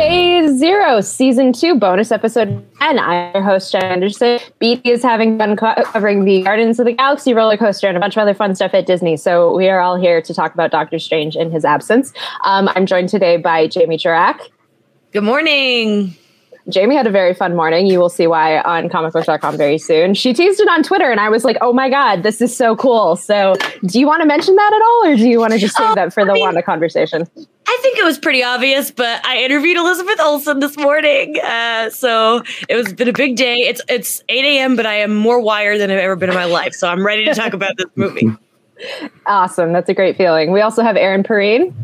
Phase Zero, Season 2, bonus episode. And I'm your host, Jenna Anderson. BD is having fun co- covering the Guardians of the Galaxy roller coaster and a bunch of other fun stuff at Disney. So we are all here to talk about Doctor Strange in his absence. Um, I'm joined today by Jamie Jirak. Good morning. Jamie had a very fun morning. You will see why on comicbook.com very soon. She teased it on Twitter, and I was like, oh my God, this is so cool. So, do you want to mention that at all, or do you want to just save Oh, that for the I mean- Wanda conversation? I think it was pretty obvious, but I interviewed Elizabeth Olsen this morning, uh, so it was been a big day. It's it's 8 a.m., but I am more wired than I've ever been in my life, so I'm ready to talk about this movie. Awesome. That's a great feeling. We also have Aaron Perine.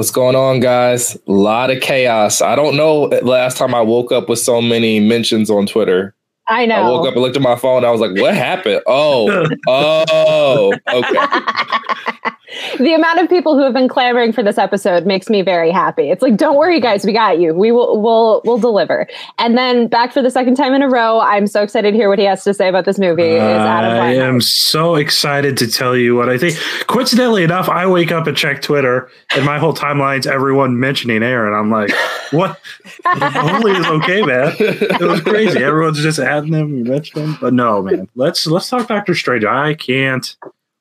What's going on, guys? A lot of chaos. I don't know last time I woke up with so many mentions on Twitter. I know. I woke up and looked at my phone. I was like, what happened? Oh, oh, okay. the amount of people who have been clamoring for this episode makes me very happy. It's like, don't worry, guys, we got you. We will, we'll, we'll deliver. And then back for the second time in a row, I'm so excited to hear what he has to say about this movie. Is Adam I am so excited to tell you what I think. Coincidentally enough, I wake up and check Twitter, and my whole timeline's everyone mentioning Aaron. I'm like, what? Hopefully it's okay, man. It was crazy. Everyone's just adding him, you mentioned him, but no, man. Let's let's talk Doctor Strange. I can't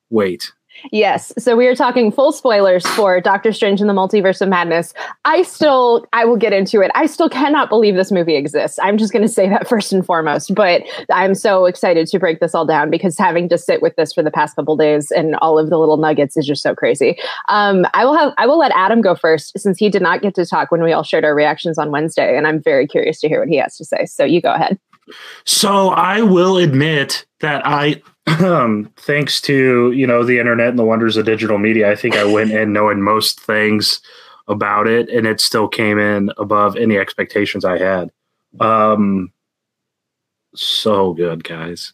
wait. Yes. So we are talking full spoilers for Doctor Strange in the Multiverse of Madness. I still, I will get into it. I still cannot believe this movie exists. I'm just going to say that first and foremost. But I'm so excited to break this all down because having to sit with this for the past couple days and all of the little nuggets is just so crazy. Um, I will have, I will let Adam go first since he did not get to talk when we all shared our reactions on Wednesday, and I'm very curious to hear what he has to say. So you go ahead. So I will admit that I, um, thanks to you know the internet and the wonders of digital media, I think I went in knowing most things about it, and it still came in above any expectations I had. Um, so good, guys,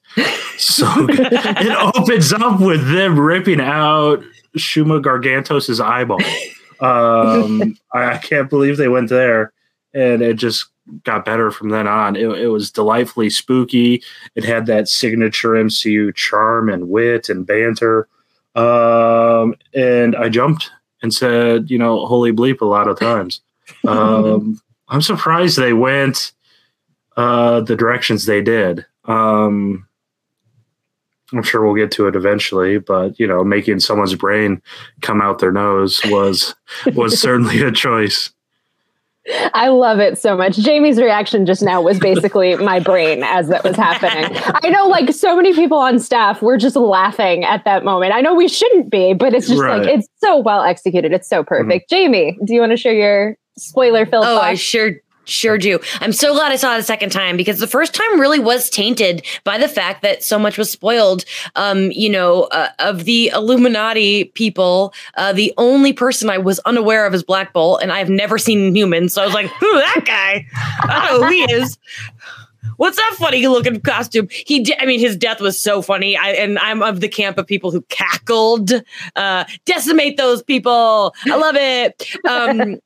so good. it opens up with them ripping out Shuma Gargantos's eyeball. Um, I, I can't believe they went there, and it just got better from then on. It, it was delightfully spooky. It had that signature MCU charm and wit and banter. Um, and I jumped and said, you know, holy bleep a lot of times. Um, I'm surprised they went uh, the directions they did. Um, I'm sure we'll get to it eventually, but you know, making someone's brain come out their nose was was certainly a choice. I love it so much. Jamie's reaction just now was basically my brain as that was happening. I know, like, so many people on staff were just laughing at that moment. I know we shouldn't be, but it's just Right. like, it's so well executed. It's so perfect. Mm-hmm. Jamie, do you want to share your spoiler filled Oh, I thoughts? sure sure do. I'm so glad I saw it a second time because the first time really was tainted by the fact that so much was spoiled. Um, you know, uh, of the Illuminati people, uh, the only person I was unaware of is Black Bolt, and I've never seen humans. So I was like, "Who that guy? Who he is." What's that funny looking costume? He did. I mean, his death was so funny. I, and I'm of the camp of people who cackled. Uh, decimate those people. I love it. Um,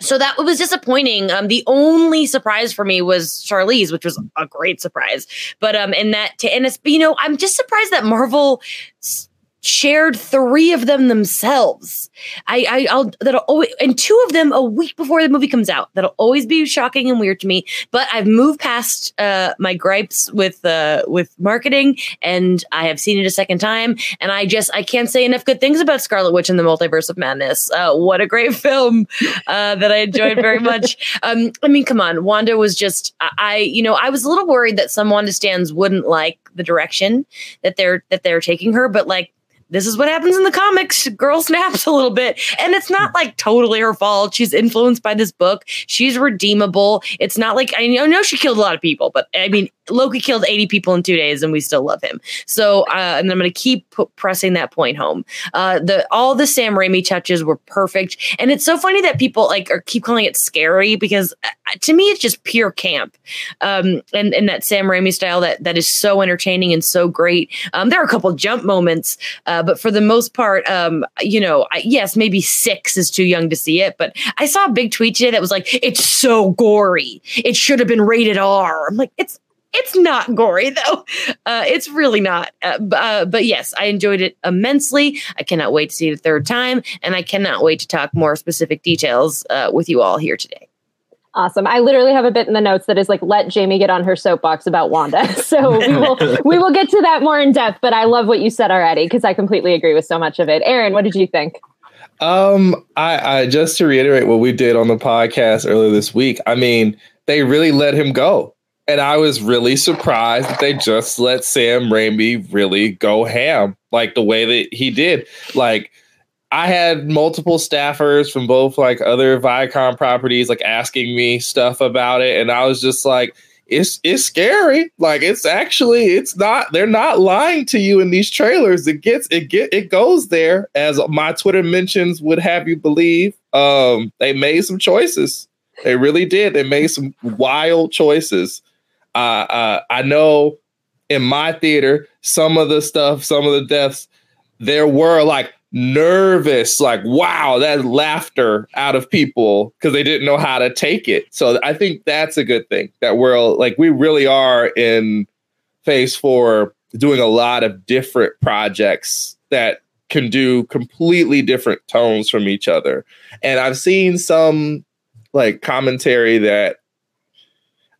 so that was disappointing. Um, the only surprise for me was Charlize, which was a great surprise. But um, in that, to, and it's you know, I'm just surprised that Marvel s- shared three of them themselves. I, I I'll that'll always and two of them a week before the movie comes out. That'll always be shocking and weird to me. But I've moved past uh, my gripes with uh, with marketing, and I have seen it a second time, and I just I can't say enough good things about Scarlet Witch and the Multiverse of Madness. Uh, what a great film uh, that I enjoyed very much. Um, I mean, come on, Wanda was just I you know I was a little worried that some Wanda stands wouldn't like the direction that they're that they're taking her, but like this is what happens in the comics. Girl snaps a little bit. And it's not like totally her fault. She's influenced by this book. She's redeemable. It's not like I know she killed a lot of people, but I mean, Loki killed 80 people in two days and we still love him. So, uh, and I'm going to keep p- pressing that point home. Uh, the, all the Sam Raimi touches were perfect. And it's so funny that people like are keep calling it scary because uh, to me, it's just pure camp. Um, and, and that Sam Raimi style that, that is so entertaining and so great. Um, there are a couple jump moments, uh, but for the most part, um, you know, I, yes, maybe six is too young to see it, but I saw a big tweet today that was like, it's so gory. It should have been rated R. I'm like, it's, it's not gory though. Uh, it's really not. Uh, uh, but yes, I enjoyed it immensely. I cannot wait to see it a third time, and I cannot wait to talk more specific details uh, with you all here today. Awesome. I literally have a bit in the notes that is like let Jamie get on her soapbox about Wanda. So we will we will get to that more in depth, but I love what you said already because I completely agree with so much of it. Aaron, what did you think? Um, I, I just to reiterate what we did on the podcast earlier this week. I mean, they really let him go. And I was really surprised that they just let Sam Raimi really go ham like the way that he did. Like I had multiple staffers from both like other Viacom properties like asking me stuff about it, and I was just like, it's it's scary. Like it's actually it's not they're not lying to you in these trailers. It gets it get it goes there as my Twitter mentions would have you believe. Um, they made some choices. They really did. They made some wild choices uh, uh, I know in my theater, some of the stuff, some of the deaths, there were like nervous, like, wow, that laughter out of people because they didn't know how to take it. So I think that's a good thing that we're like, we really are in phase four doing a lot of different projects that can do completely different tones from each other. And I've seen some like commentary that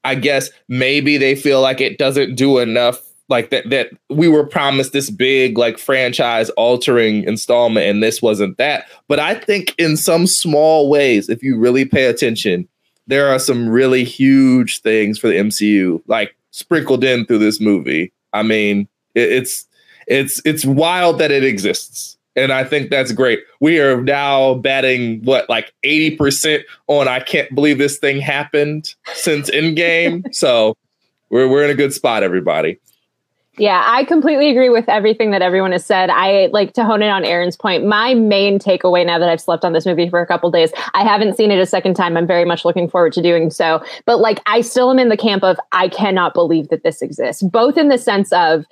I guess maybe they feel like it doesn't do enough like that that we were promised this big like franchise altering installment and this wasn't that but i think in some small ways if you really pay attention there are some really huge things for the mcu like sprinkled in through this movie i mean it, it's it's it's wild that it exists and I think that's great. We are now batting what like 80% on I can't believe this thing happened since Endgame. so we're we're in a good spot, everybody. Yeah, I completely agree with everything that everyone has said. I like to hone in on Aaron's point. My main takeaway now that I've slept on this movie for a couple days, I haven't seen it a second time. I'm very much looking forward to doing so. But like, I still am in the camp of I cannot believe that this exists, both in the sense of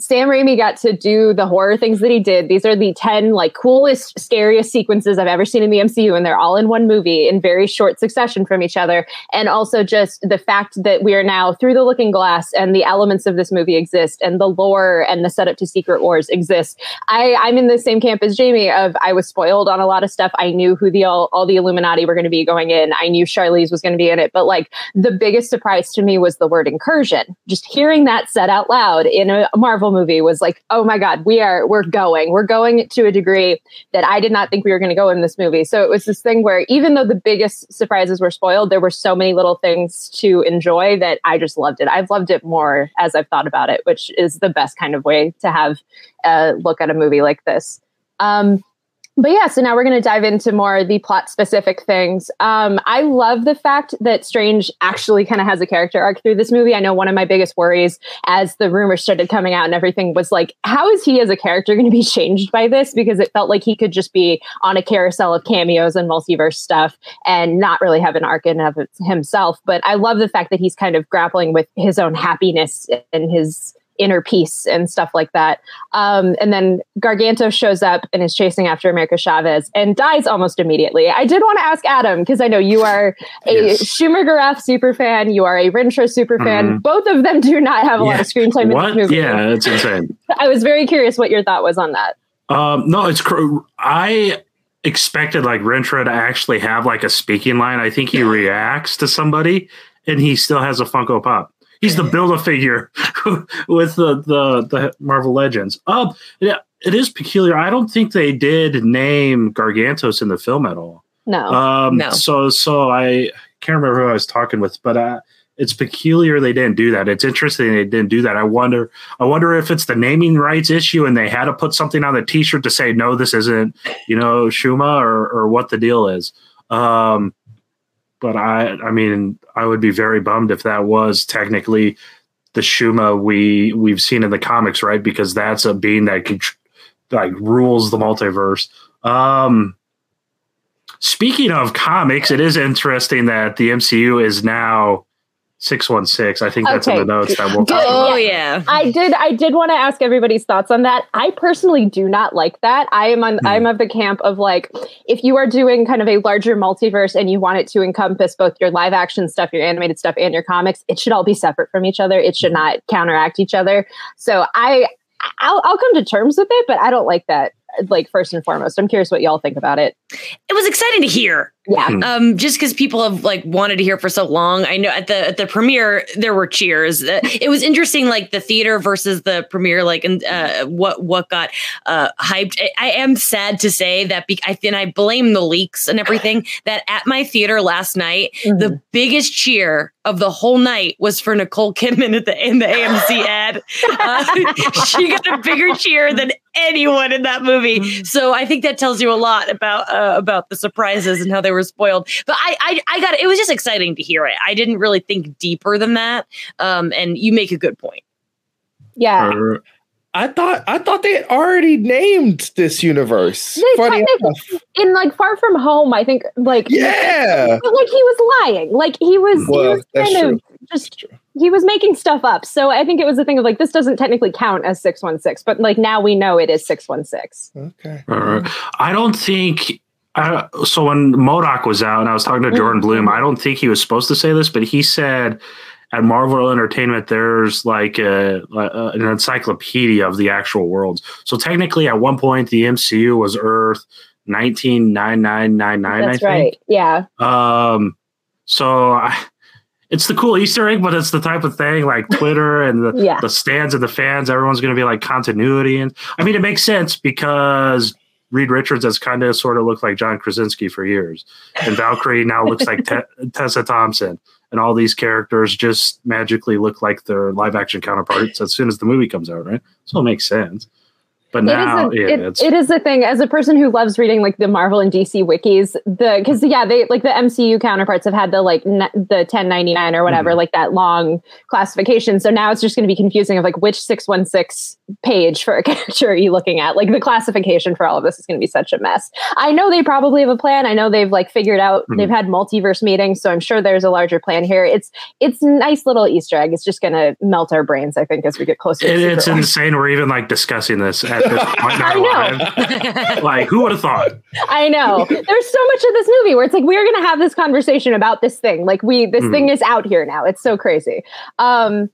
Sam Raimi got to do the horror things that he did. These are the 10 like coolest, scariest sequences I've ever seen in the MCU, and they're all in one movie in very short succession from each other. And also just the fact that we are now through the looking glass and the elements of this movie exist and the lore and the setup to Secret Wars exist. I, I'm in the same camp as Jamie of I was spoiled on a lot of stuff. I knew who the all, all the Illuminati were going to be going in. I knew Charlize was going to be in it. But like the biggest surprise to me was the word incursion. Just hearing that said out loud in a Marvel Marvel movie was like, oh my God, we are, we're going. We're going to a degree that I did not think we were going to go in this movie. So it was this thing where even though the biggest surprises were spoiled, there were so many little things to enjoy that I just loved it. I've loved it more as I've thought about it, which is the best kind of way to have a look at a movie like this. Um, but yeah, so now we're going to dive into more the plot specific things. Um, I love the fact that Strange actually kind of has a character arc through this movie. I know one of my biggest worries as the rumors started coming out and everything was like, how is he as a character going to be changed by this? Because it felt like he could just be on a carousel of cameos and multiverse stuff and not really have an arc in of himself. But I love the fact that he's kind of grappling with his own happiness and his inner peace and stuff like that. Um, and then Gargantos shows up and is chasing after America Chavez and dies almost immediately. I did want to ask Adam because I know you are a yes. Shuma-Gorath super fan, you are a Rintrah super fan. Mm-hmm. Both of them do not have a yeah. lot of screen time what? in this movie. Yeah, that's insane. I was very curious what your thought was on that. Um, no, it's cr- I expected like Rintrah to actually have like a speaking line. I think he reacts to somebody, and he still has a Funko Pop. He's the build a figure with the, the the Marvel Legends. Um, yeah, it is peculiar. I don't think they did name Gargantos in the film at all. No. Um, No. So so I can't remember who I was talking with, but uh, it's peculiar they didn't do that. It's interesting they didn't do that. I wonder. I wonder if it's the naming rights issue and they had to put something on the T-shirt to say no, this isn't you know Shuma or or what the deal is. Um, but I I mean I would be very bummed if that was technically the Shuma we we've seen in the comics, right? Because that's a being that can like rules the multiverse. Um, speaking of comics, it is interesting that the MCU is now six one six. I think that's in the notes that we'll Good. talk about. Oh yeah. I did I did want to ask everybody's thoughts on that. I personally do not like that. I am on Hmm. I'm of the camp of like if you are doing kind of a larger multiverse and you want it to encompass both your live action stuff, your animated stuff and your comics, it should all be separate from each other. It should Hmm. not counteract each other. So I I'll, I'll come to terms with it, but I don't like that like first and foremost. I'm curious what y'all think about it. It was exciting to hear. Yeah. Hmm. Um, just because people have like wanted to hear for so long. I know at the at the premiere there were cheers. It was interesting, like the theater versus the premiere. Like, and uh, what what got uh, hyped. I, I am sad to say that. Be- I think I blame the leaks and everything. That at my theater last night, Mhm. the biggest cheer of the whole night was for Nicole Kidman at the in the AMC ad. Uh, she got a bigger cheer than anyone in that movie. So I think that tells you a lot about uh, about the surprises and how they were spoiled. But I I, I got it. It was just exciting to hear it. I didn't really think deeper than that. Um, and you make a good point. yeah. Or- I thought I thought they had already named this universe. They Funny technically- enough. In like Far From Home, I think like Yeah. but like he was lying. Like he was, he was kind true. of just he was making stuff up. So I think it was a thing of like this doesn't technically count as six one six, but like now we know it is six one six. Okay. or- I don't think. I, so when M.O.D.O.K. was out, and I was talking to Jordan Blum, I don't think he was supposed to say this, but he said at Marvel Entertainment, there's like a, a- an encyclopedia of the actual worlds. So technically, at one point, the MCU was Earth nineteen nine nine nine nine. That's I right. Yeah. Um, so I, it's the cool Easter egg, but it's the type of thing like Twitter and the, Yeah. the stands and the fans. Everyone's going to be like continuity, and I mean it makes sense because Reed Richards has kind of sort of looked like John Krasinski for years, and Valkyrie now looks like Te- Tessa Thompson, and all these characters just magically look like their live action counterparts as soon as the movie comes out, right? So it makes sense. But now, it is yeah, a, it- it's a thing. As a person who loves reading like the Marvel and DC wikis the because yeah they like the MCU counterparts have had the like n- the 1099 or whatever Mm-hmm. like that long classification. So now it's just going to be confusing of like which 616 page for a character are you looking at? Like the classification for all of this is going to be such a mess. I know they probably have a plan. I know they've like figured out Mhm. they've had multiverse meetings so I'm sure there's a larger plan here. It's it's nice little Easter egg. It's just going to melt our brains I think as we get closer to it, it's insane. We're even like discussing this at this point in our I know. Like, who would have thought? I know. There's so much of this movie where it's like we're going to have this conversation about this thing. Like we this Mhm. thing is out here now. It's so crazy. Um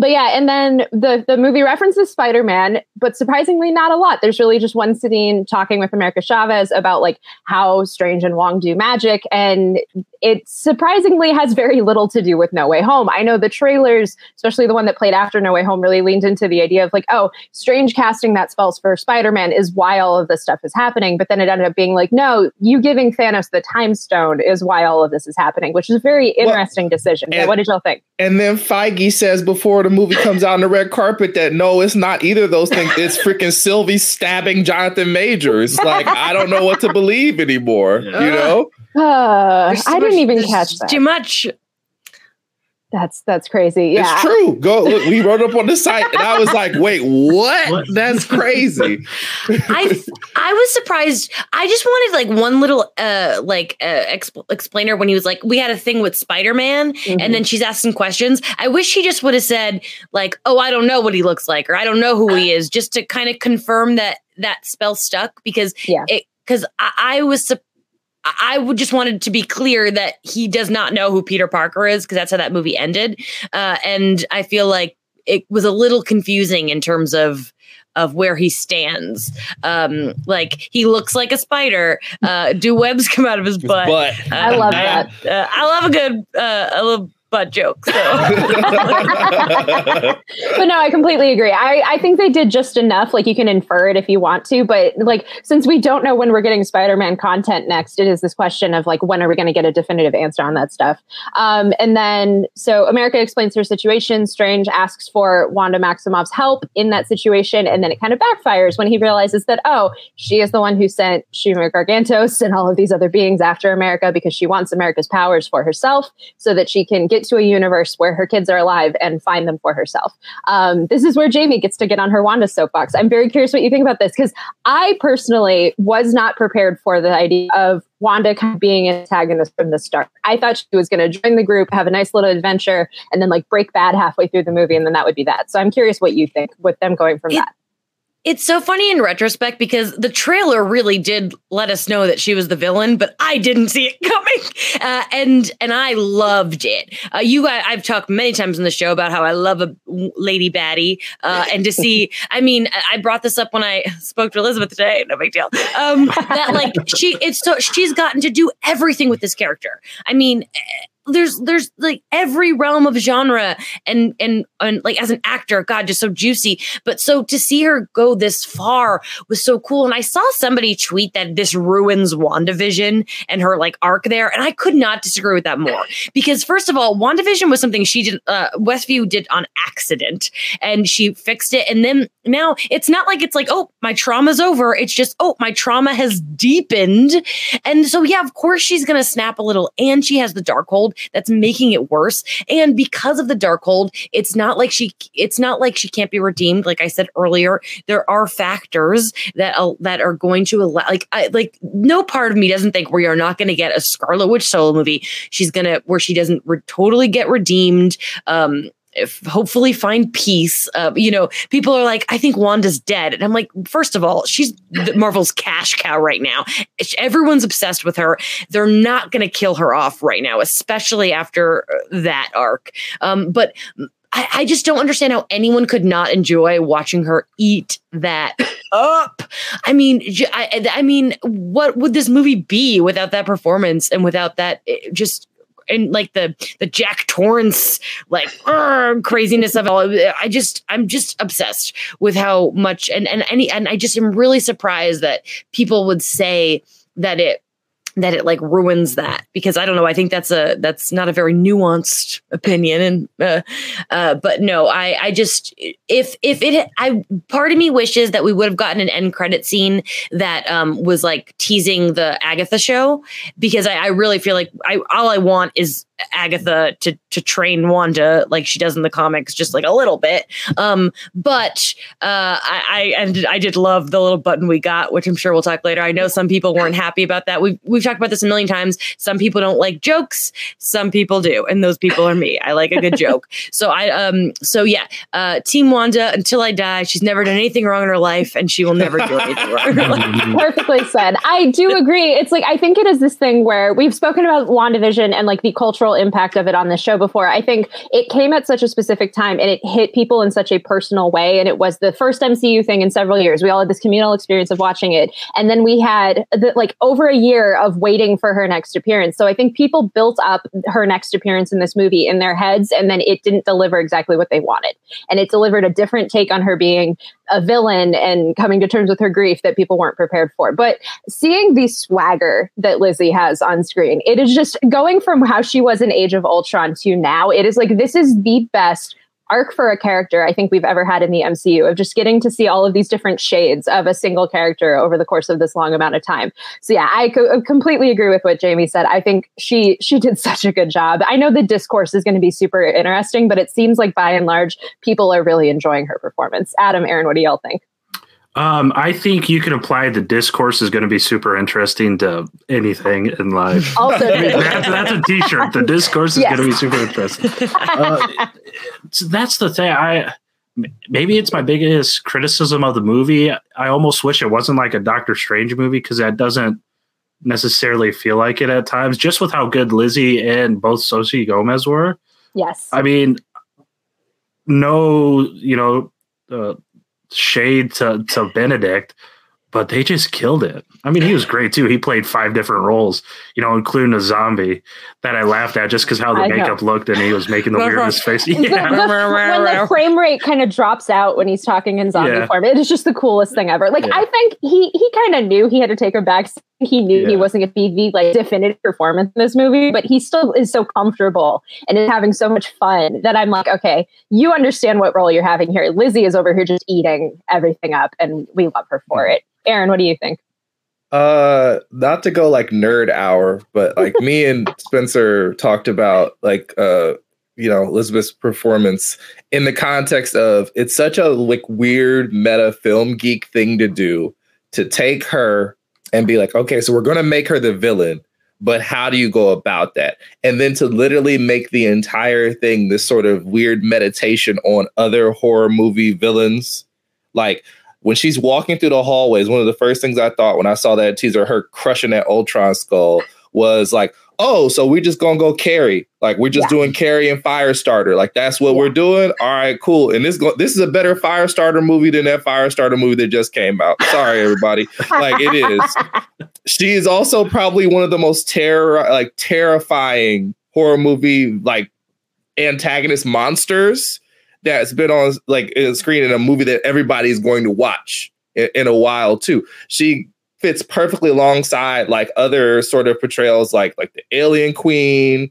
but yeah, and then the the movie references Spider-Man, but surprisingly not a lot. There's really just one scene talking with America Chavez about like how Strange and Wong do magic and it surprisingly has very little to do with No Way Home. I know the trailers, especially the one that played after No Way Home, really leaned into the idea of like, oh, Strange casting that spells for Spider Man is why all of this stuff is happening. But then it ended up being like, no, you giving Thanos the time stone is why all of this is happening, which is a very Well, interesting decision. Yeah, and- what did y'all think? And then Feige says before the movie comes out on the red carpet that no, it's not either of those things. It's freaking Sylvie stabbing Jonathan Majors. Like I don't know what to believe anymore. You know? Uh, There's too I didn't much- even catch that. Too much. That's that's crazy. Yeah. It's true. Go look. We wrote up on the site, and I was like, "Wait, what? What? That's crazy." I I was surprised. I just wanted like one little uh like uh, exp- explainer when he was like, we had a thing with Spider Man, Mhm. and then she's asking questions. I wish he just would have said like, oh, I don't know what he looks like, or I don't know who he is, just to kind of confirm that that spell stuck because Yeah. it because I, I was. sup- I would just wanted to be clear that he does not know who Peter Parker is because that's how that movie ended, uh, and I feel like it was a little confusing in terms of of where he stands. Um, like he looks like a spider. Uh, do webs come out of his butt? But Uh, I love that. Uh, I love a good uh, a little butt joke. So. but no, I completely agree. I, I think they did just enough. Like you can infer it if you want to, but like since we don't know when we're getting Spider-Man content next, it is this question of like when are we going to get a definitive answer on that stuff? Um, and then so America explains her situation. Strange asks for Wanda Maximoff's help in that situation, and then it kind of backfires when he realizes that oh, she is the one who sent Shuma Gargantos and all of these other beings after America because she wants America's powers for herself, so that she can get to a universe where her kids are alive and find them for herself. Um, this is where Jamie gets to get on her Wanda soapbox. I'm very curious what you think about this because I personally was not prepared for the idea of Wanda kind of being an antagonist from the start. I thought she was going to join the group, have a nice little adventure, and then like break bad halfway through the movie, and then that would be that. So I'm curious what you think with them going from It- that. It's so funny in retrospect because the trailer really did let us know that she was the villain, but I didn't see it coming, uh, and and I loved it. Uh, you, guys, I've talked many times in the show about how I love a lady baddie, uh, and to see. I mean, I brought this up when I spoke to Elizabeth today. No big deal. Um, that like she, it's so she's gotten to do everything with this character. I mean. There's, there's like every realm of genre and and and like as an actor, God, just so juicy. But so to see her go this far was so cool. And I saw somebody tweet that this ruins WandaVision and her like arc there. And I could not disagree with that more. Because first of all, WandaVision was something she did uh Westview did on accident and she fixed it. And then now it's not like it's like, oh, my trauma's over. It's just, oh, my trauma has deepened. And so yeah, of course she's gonna snap a little. And she has the dark hold that's making it worse. And because of the dark hold, it's not like she it's not like she can't be redeemed. Like I said earlier, there are factors that uh, that are going to allow like I like no part of me doesn't think we are not going to get a Scarlet Witch solo movie. She's gonna where she doesn't re- totally get redeemed. Um if hopefully find peace. Uh, you know, people are like, I think Wanda's dead. And I'm like, first of all, she's Marvel's cash cow right now. Everyone's obsessed with her. They're not going to kill her off right now, especially after uh, that arc. Um, but I, I just don't understand how anyone could not enjoy watching her eat that up. I mean, I mean, what would this movie be without that performance and without that eh, just and like the the Jack Torrance like craziness of it all. I just I'm just obsessed with how much and and any and I just am really surprised that people would say that it that it like ruins that because I don't know I think that's a that's not a very nuanced opinion and uh, uh but no I I just if if it I part of me wishes that we would have gotten an end credit scene that um was like teasing the Agatha show because I, I really feel like I all I want is Agatha to to train Wanda like she does in the comics, just like a little bit. Um, but uh, I I and I did love the little button we got, which I'm sure we'll talk later. I know some people weren't happy about that. We've we've talked about this a million times. Some people don't like jokes, some people do, and those people are me. I like a good joke. So I um so yeah, uh, Team Wanda until I die. She's never done anything wrong in her life, and she will never do anything wrong in her life. Perfectly said. I do agree. It's like I think it is this thing where we've spoken about WandaVision and like the cultural impact of it on the show before. I think it came at such a specific time and it hit people in such a personal way. And it was the first MCU thing in several years. We all had this communal experience of watching it. And then we had the, like over a year of waiting for her next appearance. So I think people built up her next appearance in this movie in their heads and then it didn't deliver exactly what they wanted. And it delivered a different take on her being a villain and coming to terms with her grief that people weren't prepared for. But seeing the swagger that Lizzie has on screen, it is just going from how she was in Age of Ultron to now. It is like this is the best arc for a character I think we've ever had in the MCU of just getting to see all of these different shades of a single character over the course of this long amount of time. So yeah, I co- completely agree with what Jamie said. I think she she did such a good job. I know the discourse is going to be super interesting, but it seems like by and large people are really enjoying her performance. Adam, Aaron, what do y'all think? Um, I think you can apply the discourse is going to be super interesting to anything in life. Also, that's, that's a t-shirt. The discourse is Yes. going to be super interesting. Uh, that's the thing. I maybe it's my biggest criticism of the movie. I almost wish it wasn't like a Doctor Strange movie because that doesn't necessarily feel like it at times. Just with how good Lizzie and both Xochitl Gomez were. yes. I mean, no, you know, uh, shade to to Benedict, but they just killed it. I mean, he was great too. He played five different roles, you know, including a zombie that I laughed at just because how the I know. makeup looked and he was making the weirdest face. The- Yeah. the- when the frame rate kind of drops out when he's talking in zombie Yeah. form, it is just the coolest thing ever. Like Yeah. I think he he kind of knew he had to take her back. He knew he wasn't going to be the like definitive performance in this movie, but he still is so comfortable and is having so much fun that I'm like, okay, you understand what role you're having here. Lizzie is over here just eating everything up, and we love her for it. Aaron, what do you think? Uh, not to go like nerd hour, but like me and Spencer talked about like uh, you know, Elizabeth's performance in the context of it's such a like weird meta film geek thing to do to take her and be like, okay, so we're gonna make her the villain, but how do you go about that? And then to literally make the entire thing this sort of weird meditation on other horror movie villains, like when she's walking through the hallways, one of the first things I thought when I saw that teaser, her crushing that Ultron skull, was like, oh, so we just gonna go Carrie, like we're just Yeah. doing Carrie and Firestarter, like that's what we're doing. All right, cool. And this go- this is a better Firestarter movie than that Firestarter movie that just came out. Sorry, everybody, like it is. She is also probably one of the most terror, like terrifying horror movie like antagonist monsters that's been on like a screen in a movie that everybody's going to watch in, in a while too. She fits perfectly alongside like other sort of portrayals like like the alien queen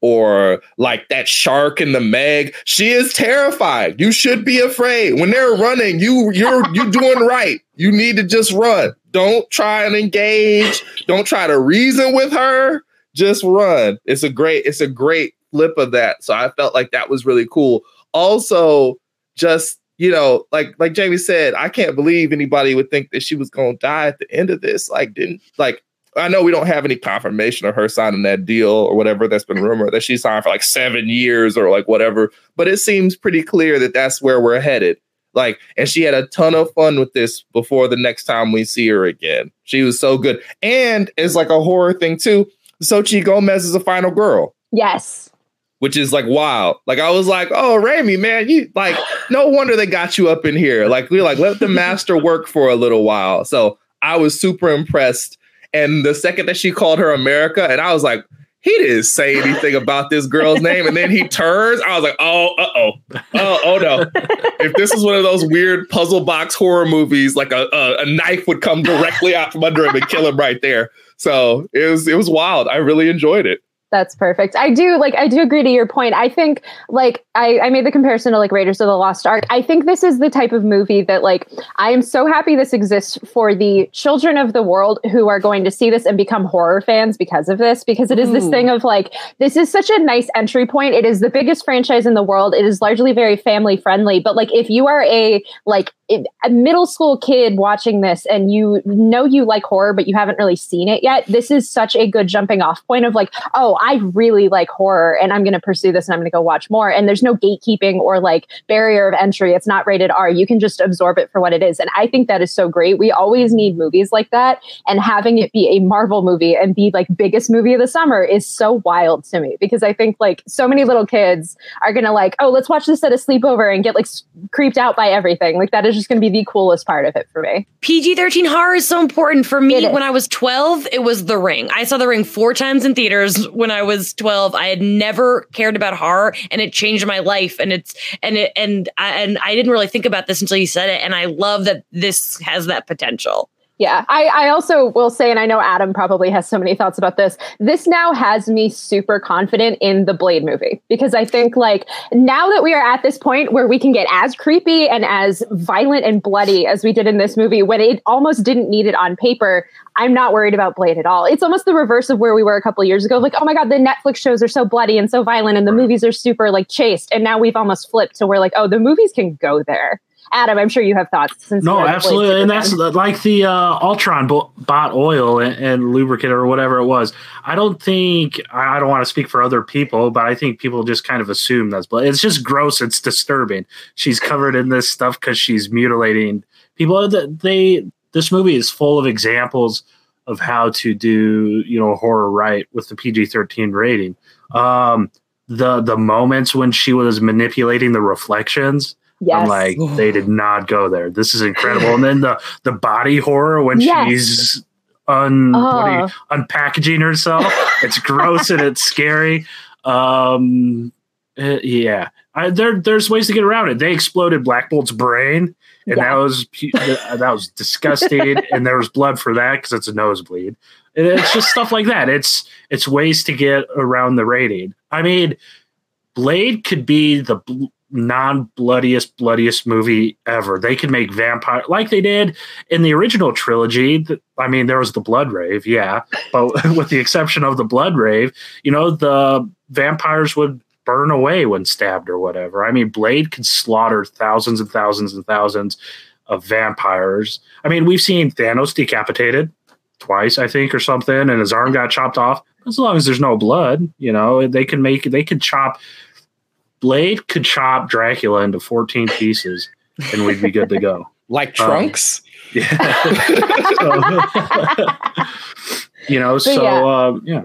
or like that shark in the Meg. She is terrified. You should be afraid. When they're running, you you're you doing right. You need to just run. Don't try and engage. Don't try to reason with her. Just run. It's a great it's a great flip of that. So I felt like that was really cool. Also, just you know, like like Jamie said, I can't believe anybody would think that she was to die at the end of this. Like, didn't like I know we don't have any confirmation of her signing that deal or whatever that's been rumored that she signed for like seven years or like whatever, but it seems pretty clear that that's where we're headed. Like, and she had a ton of fun with this before the next time we see her again. She was so good, and it's like a horror thing too. Xochitl Gomez is a final girl Yes. Which is like wild. Like I was like, oh, Raimi, man, you like no wonder they got you up in here. Like we like let the master work for a little while. So I was super impressed. And the second that she called her America, and I was like, he didn't say anything about this girl's name. And then he turns, I was like, oh, uh oh, oh, oh no. if this is one of those weird puzzle box horror movies, like a, a, a knife would come directly out from under him and kill him right there. So it was it was wild. I really enjoyed it. That's perfect. I do like I do agree to your point. I think like I, I made the comparison to like Raiders of the Lost Ark. I think this is the type of movie that like I am so happy this exists for the children of the world who are going to see this and become horror fans because of this, because it is this mm. thing of like this is such a nice entry point. It is the biggest franchise in the world. It is largely very family friendly. But like if you are a like a middle school kid watching this and you know you like horror but you haven't really seen it yet, this is such a good jumping off point of like, oh, I really like horror and I'm going to pursue this and I'm going to go watch more. And there's no gatekeeping or like barrier of entry. It's not rated R. You can just absorb it for what it is. And I think that is so great. We always need movies like that. And having it be a Marvel movie and be like biggest movie of the summer is so wild to me because I think like so many little kids are going to like, oh, let's watch this at a sleepover and get like s- creeped out by everything. Like that is just going to be the coolest part of it for me. PG 13 horror is so important. For me, when I was 12, it was The Ring. I saw The Ring four times in theaters when I was 12. I had never cared about horror and it changed my life. And it's, and it, and I, and I didn't really think about this until you said it. And I love that this has that potential. Yeah, I, I also will say, and I know Adam probably has so many thoughts about this. This now has me super confident in the Blade movie because I think, like, now that we are at this point where we can get as creepy and as violent and bloody as we did in this movie, when it almost didn't need it on paper, I'm not worried about Blade at all. It's almost the reverse of where we were a couple years ago. Like, oh my God, the Netflix shows are so bloody and so violent, and the movies are super, like, chaste. And now we've almost flipped to where, like, oh, the movies can go there. Adam, I'm sure you have thoughts. Since No, you're the Blade absolutely, and that's like the uh, Ultron bo- bot oil and, and lubricant or whatever it was. I don't think I don't want to speak for other people, but I think people just kind of assume that's blood. It's just gross. It's disturbing. She's covered in this stuff because she's mutilating people. Th- They this movie is full of examples of how to do you know horror right with the PG thirteen rating. Um, the the moments when she was manipulating the reflections Yes. I'm like, they did not go there. This is incredible. and then the the body horror when Yes. she's un what are you- Oh. unpackaging herself. It's gross and it's scary. Um, uh, yeah, I, there there's ways to get around it. They exploded Black Bolt's brain, and that was that that was disgusting. and there was blood for that because it's a nosebleed. And it's just stuff like that. It's it's ways to get around the rating. I mean, Blade could be the bl- non bloodiest bloodiest movie ever. They could make vampire like they did in the original trilogy. I mean, there was the blood rave, yeah, but with the exception of the blood rave, you know, the vampires would burn away when stabbed or whatever. I mean, Blade could slaughter thousands and thousands and thousands of vampires. I mean, we've seen Thanos decapitated twice, I think, or something, and his arm got chopped off. As long as there's no blood, you know, they can make they could chop Blade could chop Dracula into 14 pieces and we'd be good to go. Like Um, trunks. Yeah. you know, so yeah. uh, yeah.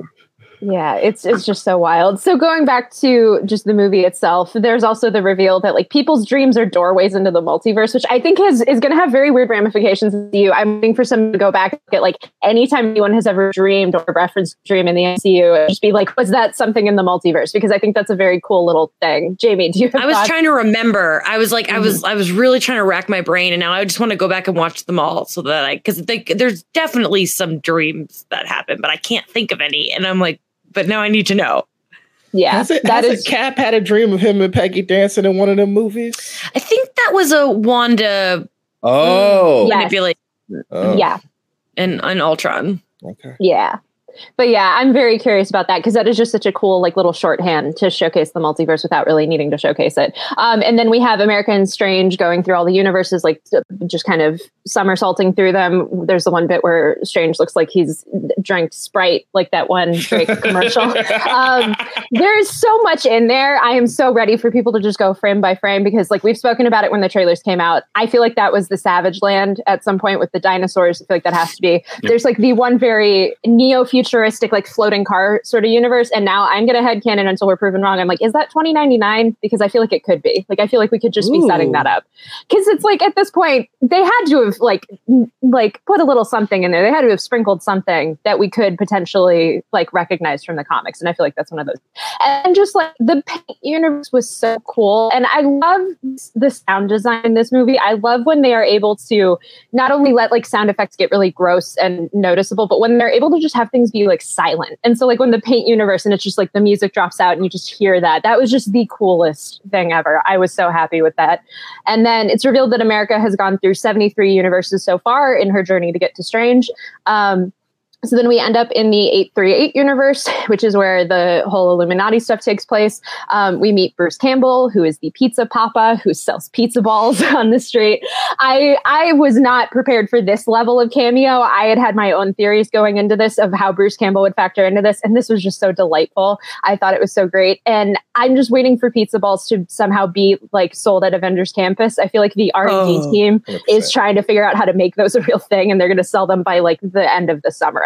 Yeah, it's it's just so wild. So going back to just the movie itself, there's also the reveal that like people's dreams are doorways into the multiverse, which I think is is going to have very weird ramifications to you. I'm waiting for someone to go back and look at like anytime anyone has ever dreamed or referenced dream in the MCU, and just be like, was that something in the multiverse? Because I think that's a very cool little thing. Jamie, do you? Have I was thoughts? trying to remember. I was like, I Mm-hmm. was, I was really trying to rack my brain, and now I just want to go back and watch them all so that I, because there's definitely some dreams that happen, but I can't think of any, and I'm like, but now I need to know. Yeah, Has it, that has is it Cap had a dream of him and Peggy dancing in one of them movies? I think that was a Wanda Oh, Yeah. manipulation Oh, yeah. in, in Ultron. Okay. Yeah. But yeah, I'm very curious about that because that is just such a cool, like, little shorthand to showcase the multiverse without really needing to showcase it. Um, and then we have American Strange going through all the universes, like, just kind of somersaulting through them. There's the one bit where Strange looks like he's drank Sprite, like that one Drake commercial. um, there's so much in there. I am so ready for people to just go frame by frame because, like, we've spoken about it when the trailers came out. I feel like that was the Savage Land at some point with the dinosaurs. I feel like that has to be. There's like the one very neo futuristic, like floating car sort of universe. And now I'm going to headcanon until we're proven wrong. I'm like, is that 2099? Because I feel like it could be. Like, I feel like we could just be setting that up. Because it's like at this point, they had to have like like put a little something in there. They had to have sprinkled something that we could potentially like recognize from the comics. And I feel like that's one of those. And just like the paint universe was so cool. And I love the sound design in this movie. I love when they are able to not only let like sound effects get really gross and noticeable, but when they're able to just have things be like silent. And so like when the paint universe and it's just like the music drops out and you just hear that, that was just the coolest thing ever. I was so happy with that. And then it's revealed that America has gone through 73 universes so far in her journey to get to Strange. Um, so then we end up in the 838 universe, which is where the whole Illuminati stuff takes place. Um, we meet Bruce Campbell, who is the pizza papa who sells pizza balls on the street. I I was not prepared for this level of cameo. I had had my own theories going into this of how Bruce Campbell would factor into this, and this was just so delightful. I thought it was so great, and I'm just waiting for pizza balls to somehow be like sold at Avengers Campus. I feel like the R and D Oh. team 100%. is trying to figure out how to make those a real thing, and they're going to sell them by like the end of the summer.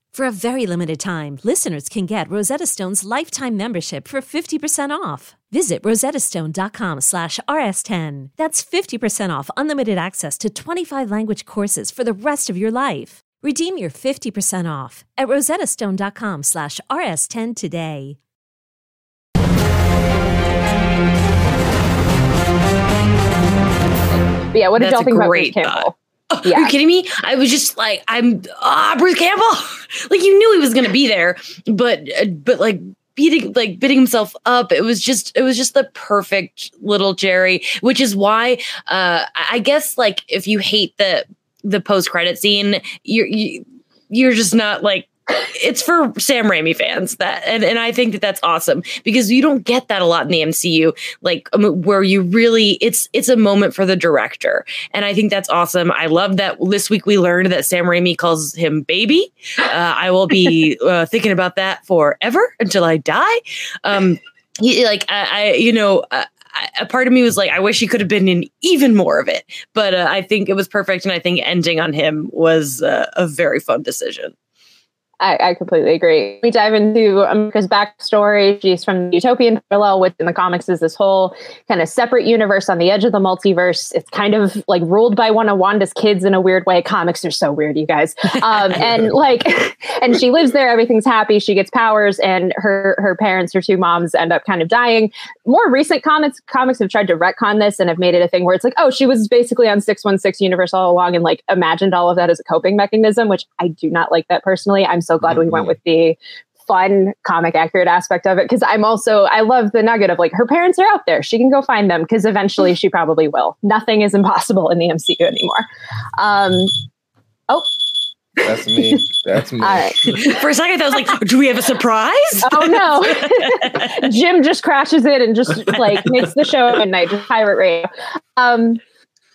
For a very limited time, listeners can get Rosetta Stone's lifetime membership for 50% off. Visit rosettastone.com slash rs10. That's 50% off unlimited access to 25 language courses for the rest of your life. Redeem your 50% off at rosettastone.com slash rs10 today. But yeah, what did That's y'all think about Bruce great Campbell? Are Yeah. you kidding me? I was just like, I'm ah Bruce Campbell. like you knew he was gonna be there, but uh, but like beating like beating himself up it was just it was just the perfect little jerry which is why uh i guess like if you hate the the post credit scene you're you, you're just not like it's for Sam Raimi fans that and, and I think that that's awesome because you don't get that a lot in the MCU like um, where you really it's it's a moment for the director. And I think that's awesome. I love that this week we learned that Sam Raimi calls him baby. Uh, I will be uh, thinking about that forever until I die. Um he, like I, I you know uh, a part of me was like, I wish he could have been in even more of it, but uh, I think it was perfect, and I think ending on him was uh, a very fun decision. I, I, completely agree. We dive into America's backstory. She's from the Utopian parallel, which in the comics is this whole kind of separate universe on the edge of the multiverse. It's kind of like ruled by one of Wanda's kids in a weird way. Comics are so weird, you guys. Um, and like, and she lives there. Everything's happy. She gets powers, and her her parents, her two moms, end up kind of dying. More recent comics comics have tried to retcon this and have made it a thing where it's like, oh, she was basically on six one six universe all along, and like imagined all of that as a coping mechanism, which I do not like that personally. I'm so glad we went with the fun comic accurate aspect of it because I'm also I love the nugget of like her parents are out there. She can go find them because eventually she probably will. Nothing is impossible in the MCU anymore. Um oh that's me. That's me. All right. For a second, I was like, "Do we have a surprise?" Oh no! Jim just crashes in and just like makes the show at midnight, just pirate radio. Um,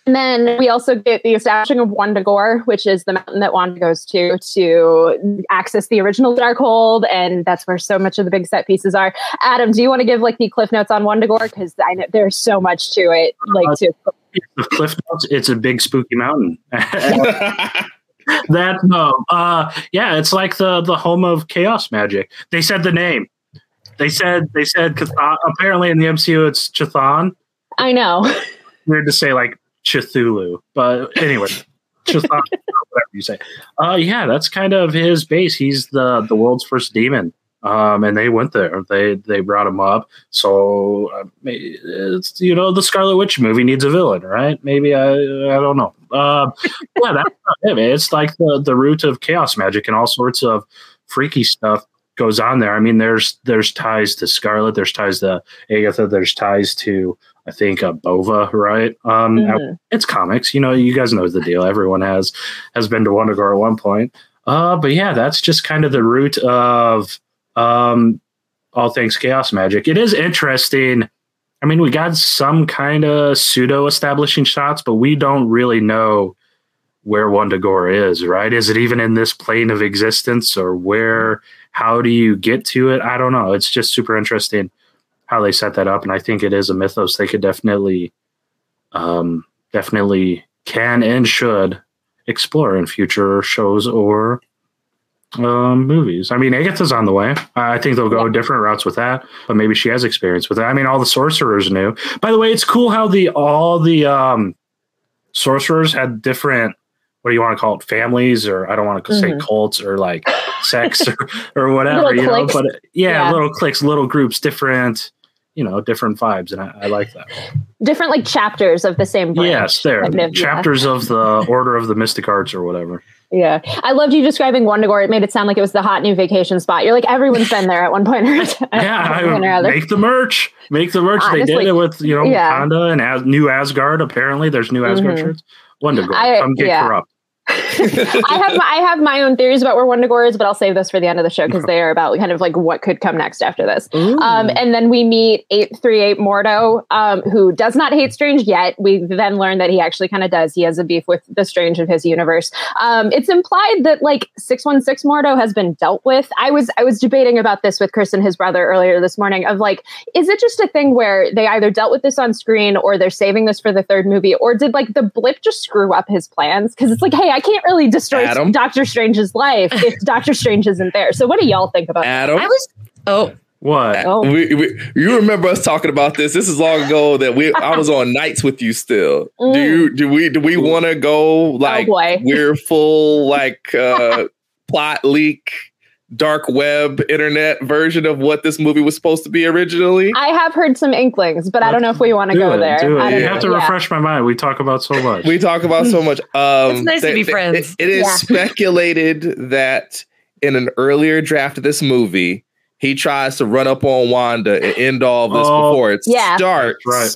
and then we also get the establishing of Wundagore, which is the mountain that Wanda goes to to access the original Darkhold, and that's where so much of the big set pieces are. Adam, do you want to give like the cliff notes on Wundagore? Because I know there's so much to it. Like uh, to the cliff notes, it's a big spooky mountain. that no, uh, yeah, it's like the the home of chaos magic. They said the name. They said they said Chthon. Apparently in the MCU, it's Chthon. I know. Weird to say like Cthulhu. But anyway, whatever you say. Uh, yeah, that's kind of his base. He's the the world's first demon. Um, and they went there. They they brought him up. So uh, it's you know the Scarlet Witch movie needs a villain, right? Maybe I I don't know. Uh, yeah, that's it. It's like the the root of chaos magic and all sorts of freaky stuff goes on there. I mean, there's there's ties to Scarlet, there's ties to Agatha, there's ties to I think uh, Bova, right? Um, mm-hmm. It's comics, you know. You guys know the deal. Everyone has has been to Wundagore at one point. Uh, but yeah, that's just kind of the root of um, all things chaos magic. It is interesting. I mean, we got some kind of pseudo establishing shots, but we don't really know where Wundagore is, right? Is it even in this plane of existence or where, how do you get to it? I don't know. It's just super interesting how they set that up. And I think it is a mythos they could definitely, um, definitely can and should explore in future shows or um, movies. I mean, Agatha's on the way. I think they'll go different routes with that, but maybe she has experience with it. I mean, all the sorcerers knew. By the way, it's cool how the all the um, sorcerers had different what do you want to call it families or i don't want to mm-hmm. say cults or like sex or, or whatever you know but yeah, yeah, little cliques little groups different you know different vibes and i, I like that. Different like chapters of the same branch, yes there. kind of, chapters yeah. of the order of the mystic arts or whatever. Yeah. I loved you describing Wundagore it made it sound like it was the hot new vacation spot. You're like everyone's been there at one point or yeah I, make the merch make the merch. Honestly, they did it with you know yeah. Wakanda and As- new asgard apparently. There's new asgard mm-hmm. shirts. Wundagore. I, am get yeah. corrupt. I have my, I have my own theories about where Wundagore is, but I'll save those for the end of the show because they are about kind of like what could come next after this. Um, and then we meet eight three eight Mordo, um, who does not hate Strange yet. We then learn that he actually kind of does. He has a beef with the Strange of his universe. Um, it's implied that like six one six Mordo has been dealt with. I was I was debating about this with Chris and his brother earlier this morning. Of like, is it just a thing where they either dealt with this on screen or they're saving this for the third movie, or did like the blip just screw up his plans? Because it's like, hey, I can't really destroy Adam? Doctor Strange's life if Doctor Strange isn't there. So what do y'all think about Adam? That? I was oh what? Oh. We, we, you remember us talking about this? This is long ago that we I was on nights with you still. Mm. Do you do we do we want to go oh, like oh we're full like uh plot leak dark web internet version of what this movie was supposed to be originally? I have heard some inklings, but I don't know if we want to go it, there. You know. have to yeah. refresh my mind. We talk about so much. we talk about so much. Um, it's nice they, to be friends. It, it is yeah. speculated that in an earlier draft of this movie, he tries to run up on Wanda and end all this Oh, before it yeah. starts. Right.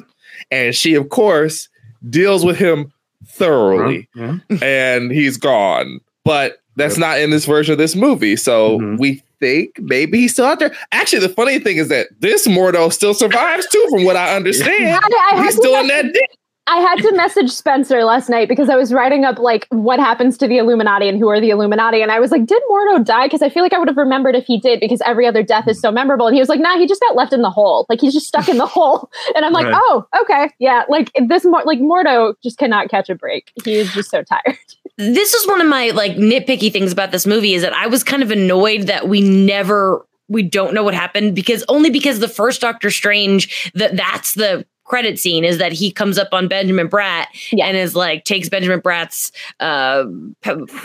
And she, of course, deals with him thoroughly Yeah. and he's gone. But that's Yep. not in this version of this movie. So Mhm. we think maybe he's still out there. Actually, the funny thing is that this Mordo still survives too, from what I understand. I, I had He's to still in message- that dick. I had to message Spencer last night because I was writing up like what happens to the Illuminati and who are the Illuminati. And I was like, did Mordo die? Because I feel like I would have remembered if he did because every other death is so memorable. And he was like, nah, he just got left in the hole. Like he's just stuck in the hole. And I'm like, Right. oh, okay. Yeah. Like this, Mor- like Mordo just cannot catch a break. He is just so tired. This is one of my like nitpicky things about this movie is that I was kind of annoyed that we never we don't know what happened because only because the first Doctor Strange that that's the credit scene is that he comes up on Benjamin Bratt Yeah. and is like takes Benjamin Bratt's uh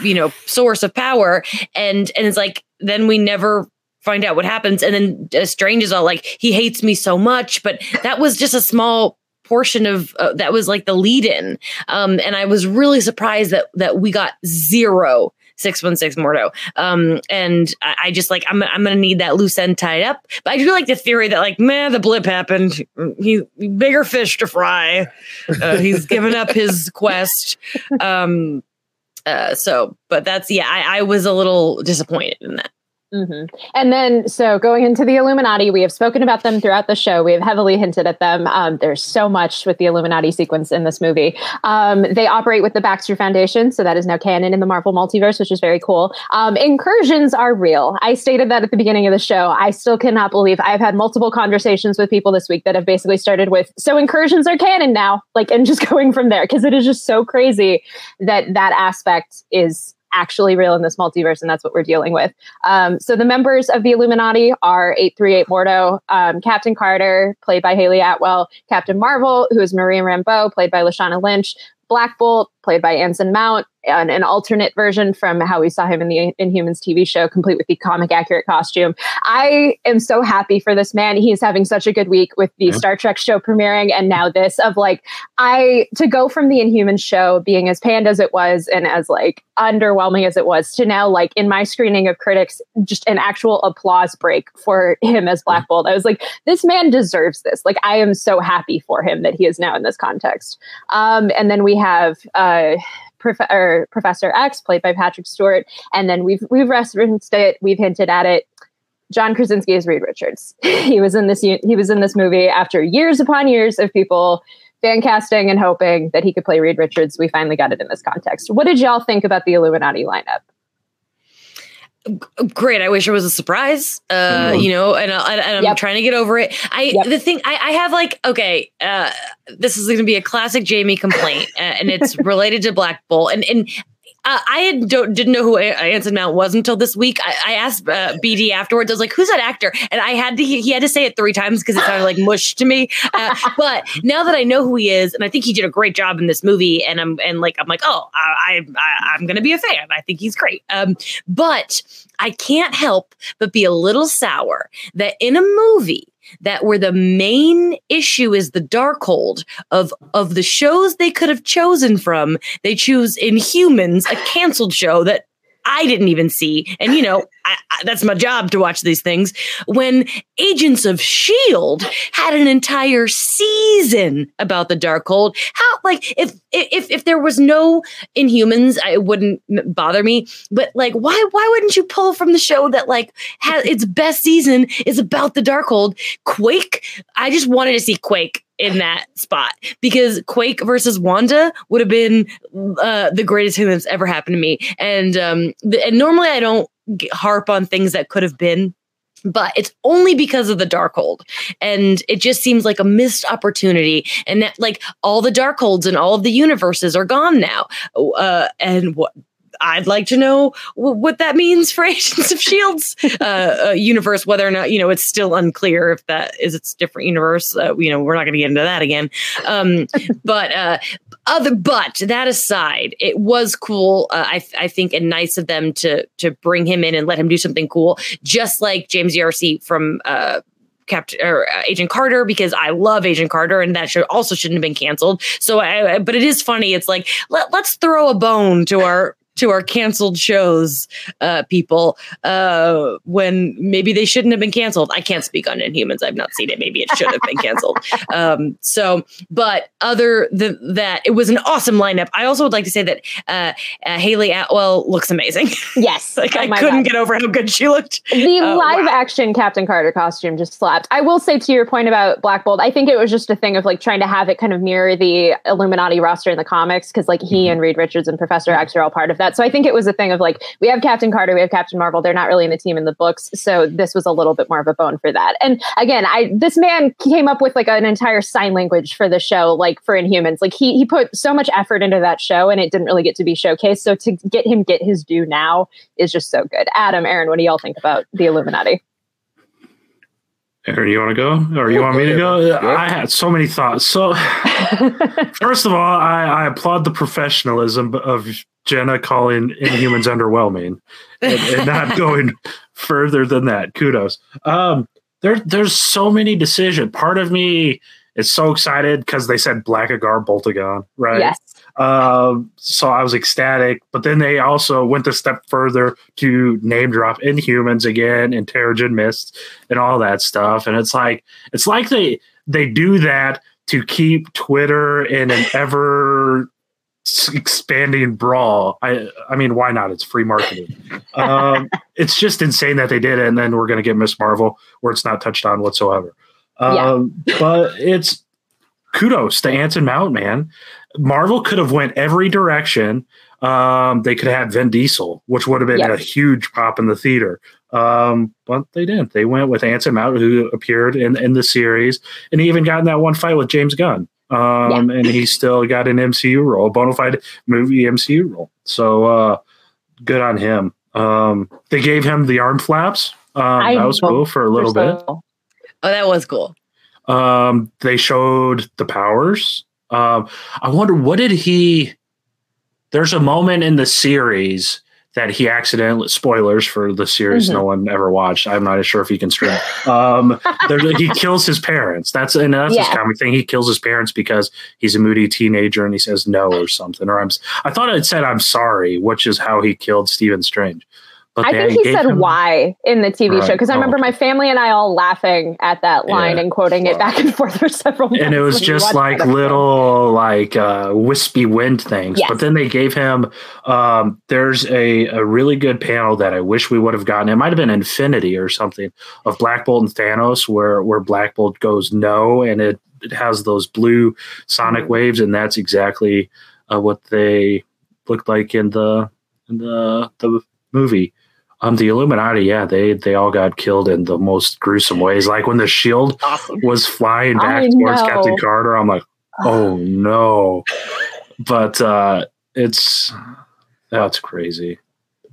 you know source of power and and it's like then we never find out what happens and then uh, Strange is all like he hates me so much but that was just a small portion of uh, that was like the lead in um, and I was really surprised that that we got zero 616 Mordo. Um, and I, I just like I'm I'm gonna need that loose end tied up. But I do like the theory that like, man, the blip happened. He bigger fish to fry. Uh, he's given up his quest. Um uh so but that's yeah, I, I was a little disappointed in that. Hmm And then, so going into the Illuminati, we have spoken about them throughout the show. We have heavily hinted at them. Um, there's so much with the Illuminati sequence in this movie. Um, they operate with the Baxter Foundation, so that is now canon in the Marvel multiverse, which is very cool. Um, incursions are real. I stated that at the beginning of the show. I still cannot believe I've had multiple conversations with people this week that have basically started with, so incursions are canon now, like, and just going from there because it is just so crazy that that aspect is actually real in this multiverse, and that's what we're dealing with. Um, so the members of the Illuminati are 838 Mordo, um, Captain Carter, played by Hayley Atwell, Captain Marvel, who is Maria Rambeau, played by Lashana Lynch, Black Bolt, played by Anson Mount, and an alternate version from how we saw him in the Inhumans TV show, complete with the comic accurate costume. I am so happy for this man. He's having such a good week with the. Star Trek show premiering, and now this of like I to go from the Inhumans show being as panned as it was and as like underwhelming as it was to now like in my screening of critics, just an actual applause break for him as Black Bolt. I was like, this man deserves this. Like I am so happy for him that he is now in this context. Um, and then we have uh Prof- or Professor X, played by Patrick Stewart, and then we've we've referenced it, we've hinted at it. John Krasinski is Reed Richards. he was in this he was in this movie after years upon years of people fan casting and hoping that he could play Reed Richards. We finally got it in this context. What did y'all think about the Illuminati lineup? Great. I wish it was a surprise. Uh, Mhm. you know, and, I, and I'm Yep. trying to get over it. I Yep. the thing I, I have like okay, uh, this is going to be a classic Jamie complaint, uh, and it's related to Black Bolt. And and uh, I don't, didn't know who Anson Mount was until this week. I, I asked uh, BD afterwards. I was like, "Who's that actor?" And I had to he, he had to say it three times because it sounded like mush to me. Uh, but now that I know who he is, and I think he did a great job in this movie, and I'm and like I'm like, oh, I, I I'm gonna be a fan. I think he's great. Um, but I can't help but be a little sour that in a movie that where the main issue is the Darkhold of of the shows they could have chosen from, they choose Inhumans, a canceled show that I didn't even see, and you know I, I, that's my job to watch these things. When Agents of Shield had an entire season about the Darkhold, how like if if if there was no Inhumans, it wouldn't bother me. But like, why why wouldn't you pull from the show that like has its best season is about the Darkhold? Quake. I just wanted to see Quake in that spot because Quake versus Wanda would have been uh, the greatest thing that's ever happened to me. And um, and normally I don't harp on things that could have been. But it's only because of the Darkhold, and it just seems like a missed opportunity. And that, like all the Darkholds and all of the universes are gone now. Uh, and what I'd like to know what that means for Agents of Shield's uh, uh, universe. Whether or not you know, it's still unclear if that is its different universe. Uh, you know, we're not going to get into that again. Um, but uh, other, but that aside, it was cool. Uh, I I think and nice of them to to bring him in and let him do something cool, just like James D'Arcy from. Uh, Captain or Agent Carter because I love Agent Carter and that show also shouldn't have been canceled. So, I, I- but it is funny. It's like let, let's throw a bone to our to our canceled shows, uh, people, uh, when maybe they shouldn't have been canceled. I can't speak on Inhumans. I've not seen it. Maybe it should have been canceled. Um, so, but other than that, it was an awesome lineup. I also would like to say that uh, uh, Hayley Atwell looks amazing. Yes. like Oh I couldn't God. get over how good she looked. The Uh, live wow. action Captain Carter costume just slapped. I will say to your point about Black Bolt, I think it was just a thing of like trying to have it kind of mirror the Illuminati roster in the comics because like he and Reed Richards and Professor X are all part of that. So I think it was a thing of like we have Captain Carter, we have Captain Marvel. They're not really in the team in the books, so this was a little bit more of a bone for that. And again, I this man came up with like an entire sign language for the show, like for Inhumans. Like he he put so much effort into that show, and it didn't really get to be showcased. So to get him get his due now is just so good. Adam, Aaron, what do y'all think about the Illuminati? Aaron, you want to go, or you want me to go? Yeah. I had so many thoughts. So, first of all, I, I applaud the professionalism of Jenna calling Inhumans underwhelming and, and not going further than that. Kudos. Um, there, there's so many decisions. Part of me is so excited because they said Black Blackagar Boltagon, right? Yes. Um, so I was ecstatic, but then they also went a step further to name drop Inhumans again and Terrigen Mist and all that stuff. And it's like it's like they they do that to keep Twitter in an ever expanding brawl. I I mean, why not? It's free marketing. Um, it's just insane that they did it, and then we're gonna get Miss Marvel where it's not touched on whatsoever. Yeah. Um, but it's kudos to Anson Mount, man. Marvel could have went every direction. Um, they could have had Vin Diesel, which would have been Yeah. a huge pop in the theater. Um, but they didn't. They went with Anson Mount, who appeared in, in the series, and he even got in that one fight with James Gunn. Um, and he still got an MCU role, a bona fide movie MCU role. So uh, good on him. Um, they gave him the arm flaps. Um, I that was cool for a little bit. Oh, that was cool. Um, they showed the powers. Um, I wonder what did he? There's a moment in the series that he accidentally spoilers for the series Mhm. no one ever watched. I'm not sure if he can stream. Um, he kills his parents. That's and that's his Yeah. comic thing. He kills his parents because he's a moody teenager and he says no or something. Or I'm I thought it said I'm sorry, which is how he killed Stephen Strange. But I think he said him- why in the TV show because I Oh, remember okay. my family and I all laughing at that line Yeah. and quoting it back and forth for several months. and it was just like little like uh wispy wind things Yes. but then they gave him um there's a, a really good panel that i wish we would have gotten it might have been infinity or something of black bolt and thanos where where black bolt goes no and it, it has those blue sonic Mhm. waves and that's exactly uh, what they looked like in the in the the movie um the illuminati yeah they they all got killed in the most gruesome ways like when the shield Awesome. was flying back I towards know. Captain Carter. I'm like, oh no. But uh it's that's crazy.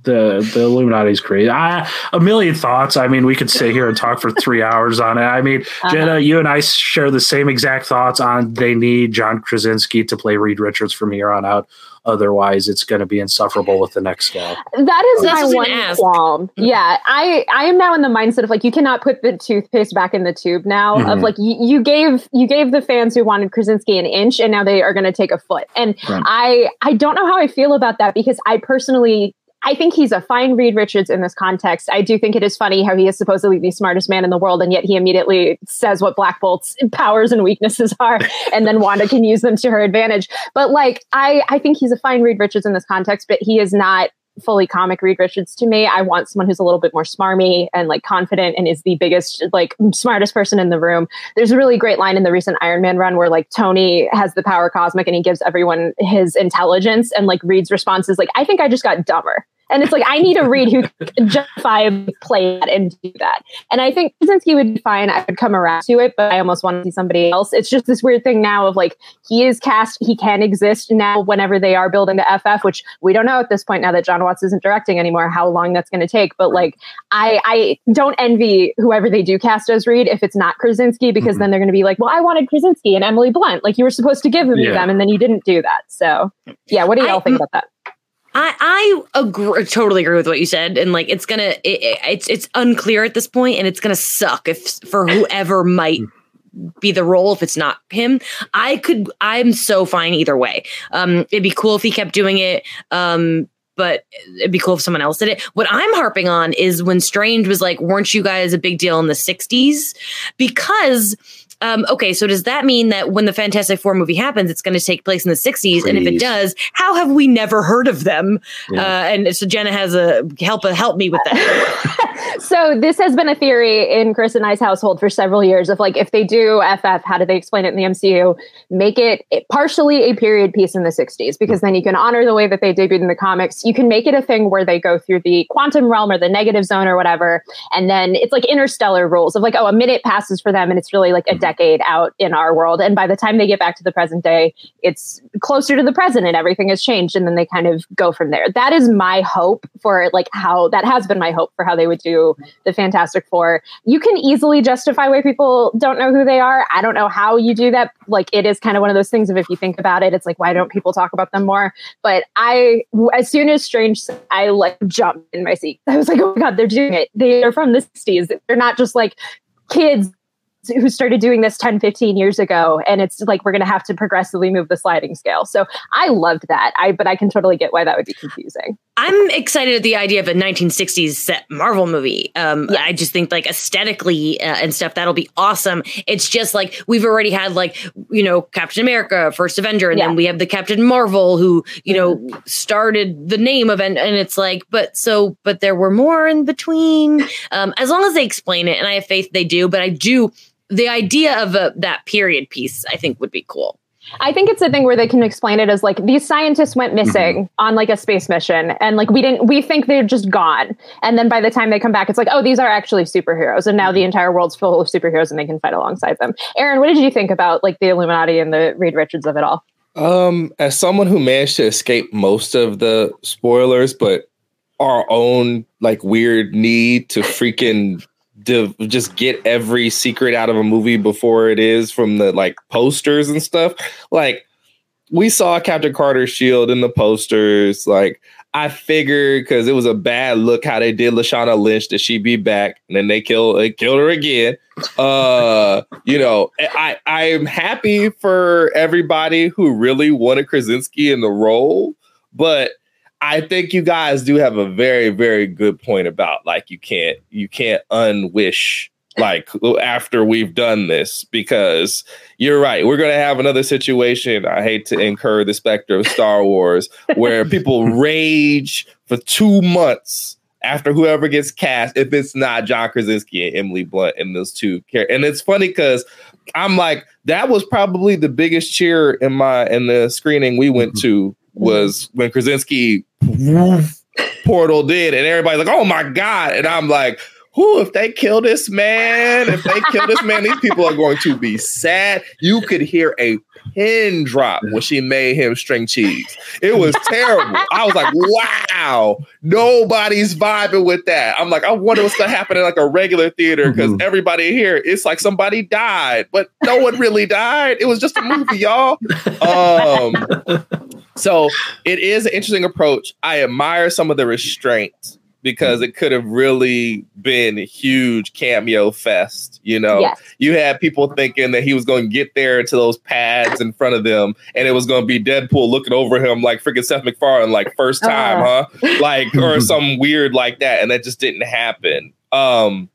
The the Illuminati's crazy. I, a million thoughts. I mean, we could sit here and talk for three hours on it. I mean, Uh-huh. Jenna, you and I share the same exact thoughts on they need John Krasinski to play Reed Richards from here on out. Otherwise, it's going to be insufferable with the next guy. That is That's my what I was one gonna ask. qualm. Yeah, I I am now in the mindset of like you cannot put the toothpaste back in the tube now. Of Mhm. like you, you gave you gave the fans who wanted Krasinski an inch, and now they are going to take a foot. And Right. I I don't know how I feel about that because I personally. I think he's a fine Reed Richards in this context. I do think it is funny how he is supposedly the smartest man in the world, and yet he immediately says what Black Bolt's powers and weaknesses are, and then Wanda can use them to her advantage. But like, I I think he's a fine Reed Richards in this context, but he is not fully comic Reed Richards to me. I want someone who's a little bit more smarmy and like confident and is the biggest, like smartest person in the room. There's a really great line in the recent Iron Man run where like Tony has the power cosmic and he gives everyone his intelligence and like Reed's response is like, I think I just got dumber. And it's like I need a Reed who can justifiably play that and do that. And I think Krasinski would be fine. I would come around to it, but I almost want to see somebody else. It's just this weird thing now of like he is cast, he can exist now whenever they are building the FF, which we don't know at this point now that John Watts isn't directing anymore how long that's going to take. But like I I don't envy whoever they do cast as Reed if it's not Krasinski because Mhm. then they're going to be like, well, I wanted Krasinski and Emily Blunt. Like you were supposed to give me Yeah. them and then you didn't do that. So yeah, what do y'all I- think about that? I I agree, totally agree with what you said, and like it's gonna it, it- it's it's unclear at this point, and it's gonna suck if for whoever might be the role if it's not him. I could I'm so fine either way. Um, it'd be cool if he kept doing it. Um, but it'd be cool if someone else did it. What I'm harping on is when Strange was like, weren't you guys a big deal in the 60s? Because um, okay, so does that mean that when the Fantastic Four movie happens, it's going to take place in the 60s? And if it does, how have we never heard of them? Yeah. Uh, and so Jenna has a help help me with that. so this has been a theory in Chris and I's household for several years of like if they do FF, how do they explain it in the MCU? Make it partially a period piece in the 60s because then you can honor the way that they debuted in the comics. You can make it a thing where they go through the quantum realm or the negative zone or whatever, and then it's like interstellar rules of like oh a minute passes for them and it's really like a decade decade out in our world. And by the time they get back to the present day, it's closer to the present and everything has changed. And then they kind of go from there. That is my hope for like how that has been my hope for how they would do the Fantastic Four. You can easily justify why people don't know who they are. I don't know how you do that. Like it is kind of one of those things of if you think about it, it's like, why don't people talk about them more? But I, as soon as Strange, I like jumped in my seat. I was like, oh my God, they're doing it. They are from the 60s. They're not just like kids who started doing this 10 15 years ago and it's like we're going to have to progressively move the sliding scale. So i loved that. I but i can totally get why that would be confusing. I'm excited at the idea of a 1960s set marvel movie. Um i just think like aesthetically uh, and stuff that'll be awesome. It's just like we've already had like you know captain america first avenger and yeah. then we have the captain marvel who you know mm-hmm. started the name of and, and it's like but so but there were more in between. Um as long as they explain it and i have faith they do but i do the idea of a, that period piece, I think, would be cool. I think it's a thing where they can explain it as like these scientists went missing mm-hmm. on like a space mission and like we didn't we think they're just gone. And then by the time they come back, it's like, oh, these are actually superheroes. And now the entire world's full of superheroes and they can fight alongside them. Aaron, what did you think about like the Illuminati and the Reed Richards of it all? Um, as someone who managed to escape most of the spoilers, but our own like weird need to freaking to just get every secret out of a movie before it is from the like posters and stuff. Like we saw Captain Carter's shield in the posters. Like I figured because it was a bad look how they did Lashana Lynch that she'd be back, and then they kill they killed her again. Uh, you know, I I am happy for everybody who really wanted Krasinski in the role, but I think you guys do have a very, very good point about like you can't you can't unwish like after we've done this because you're right. We're gonna have another situation. I hate to incur the specter of Star Wars where people rage for two months after whoever gets cast if it's not John Krasinski and Emily Blunt in those two characters. And it's funny because I'm like, that was probably the biggest cheer in my in the screening we went mm-hmm. to was when Krasinski portal did, and everybody's like, "Oh my god!" And I'm like, "Who? If they kill this man, if they kill this man, these people are going to be sad." You could hear a pin drop when she made him string cheese. It was terrible. I was like, "Wow, nobody's vibing with that." I'm like, I wonder what's gonna happen in like a regular theater because mm-hmm. everybody here, it's like somebody died, but no one really died. It was just a movie, y'all. Um, so it is an interesting approach. I admire some of the restraints because it could have really been a huge cameo fest. You know, yes. you had people thinking that he was going to get there to those pads in front of them, and it was going to be Deadpool looking over him like freaking Seth MacFarlane, like first time, uh. huh? Like or some weird like that, and that just didn't happen. Um,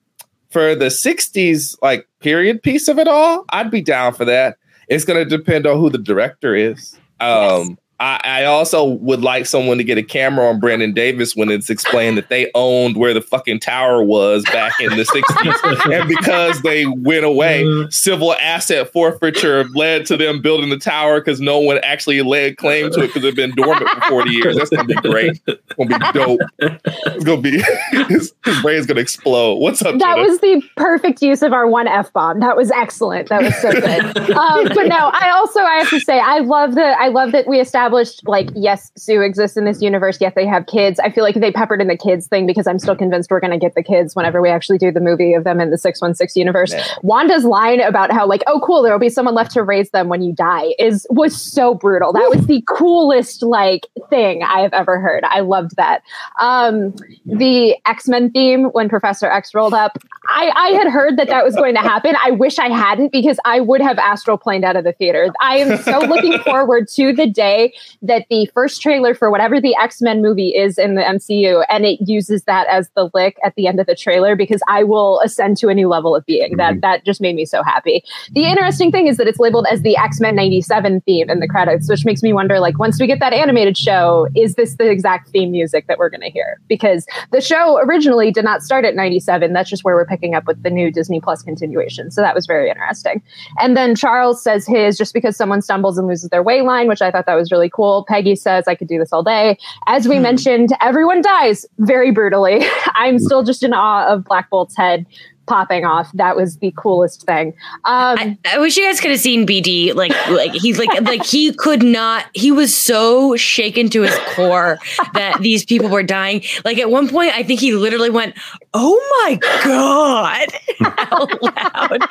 for the '60s like period piece of it all, I'd be down for that. It's going to depend on who the director is. Um, yes I, I, also would like someone to get a camera on Brandon Davis when it's explained that they owned where the fucking tower was back in the 60s. and because they went away, civil asset forfeiture led to them building the tower because no one actually laid claim to it because it had been dormant for 40 years. That's going to be great. It's going to be dope. It's going to be, his, his brain's going to explode. What's up? That Jenna? was the perfect use of our one F bomb. That was excellent. That was so good. um, but no, I also, I have to say, I love that, I love that we established established like yes sue exists in this universe yes they have kids. I feel like they peppered in the kids thing because i'm still convinced we're going to get the kids whenever we actually do the movie of them in the 616 universe. Yeah. wanda's line about how like oh cool there will be someone left to raise them when you die is was so brutal. That was the coolest like thing i have ever heard. I loved that. Um the x-men theme when professor x rolled up i i had heard that that was going to happen. I wish i hadn't because i would have astral planed out of the theater. I am so looking forward to the day that the first trailer for whatever the X Men movie is in the MCU, and it uses that as the lick at the end of the trailer because I will ascend to a new level of being. That Mhm. that just made me so happy. The interesting thing is that it's labeled as the X Men '97 theme in the credits, which makes me wonder, like, once we get that animated show, is this the exact theme music that we're going to hear? Because the show originally did not start at '97. That's just where we're picking up with the new Disney Plus continuation. So that was very interesting. And then Charles says his just because someone stumbles and loses their way line, which I thought that was really cool. Peggy says I could do this all day. As we hmm. mentioned, everyone dies very brutally. I'm hmm. still just in awe of Black Bolt's head popping off. That was the coolest thing. Um, I, I wish you guys could have seen BD. Like, like he's like, like he could not. He was so shaken to his core that these people were dying. Like at one point, I think he literally went, "Oh my god!" out loud.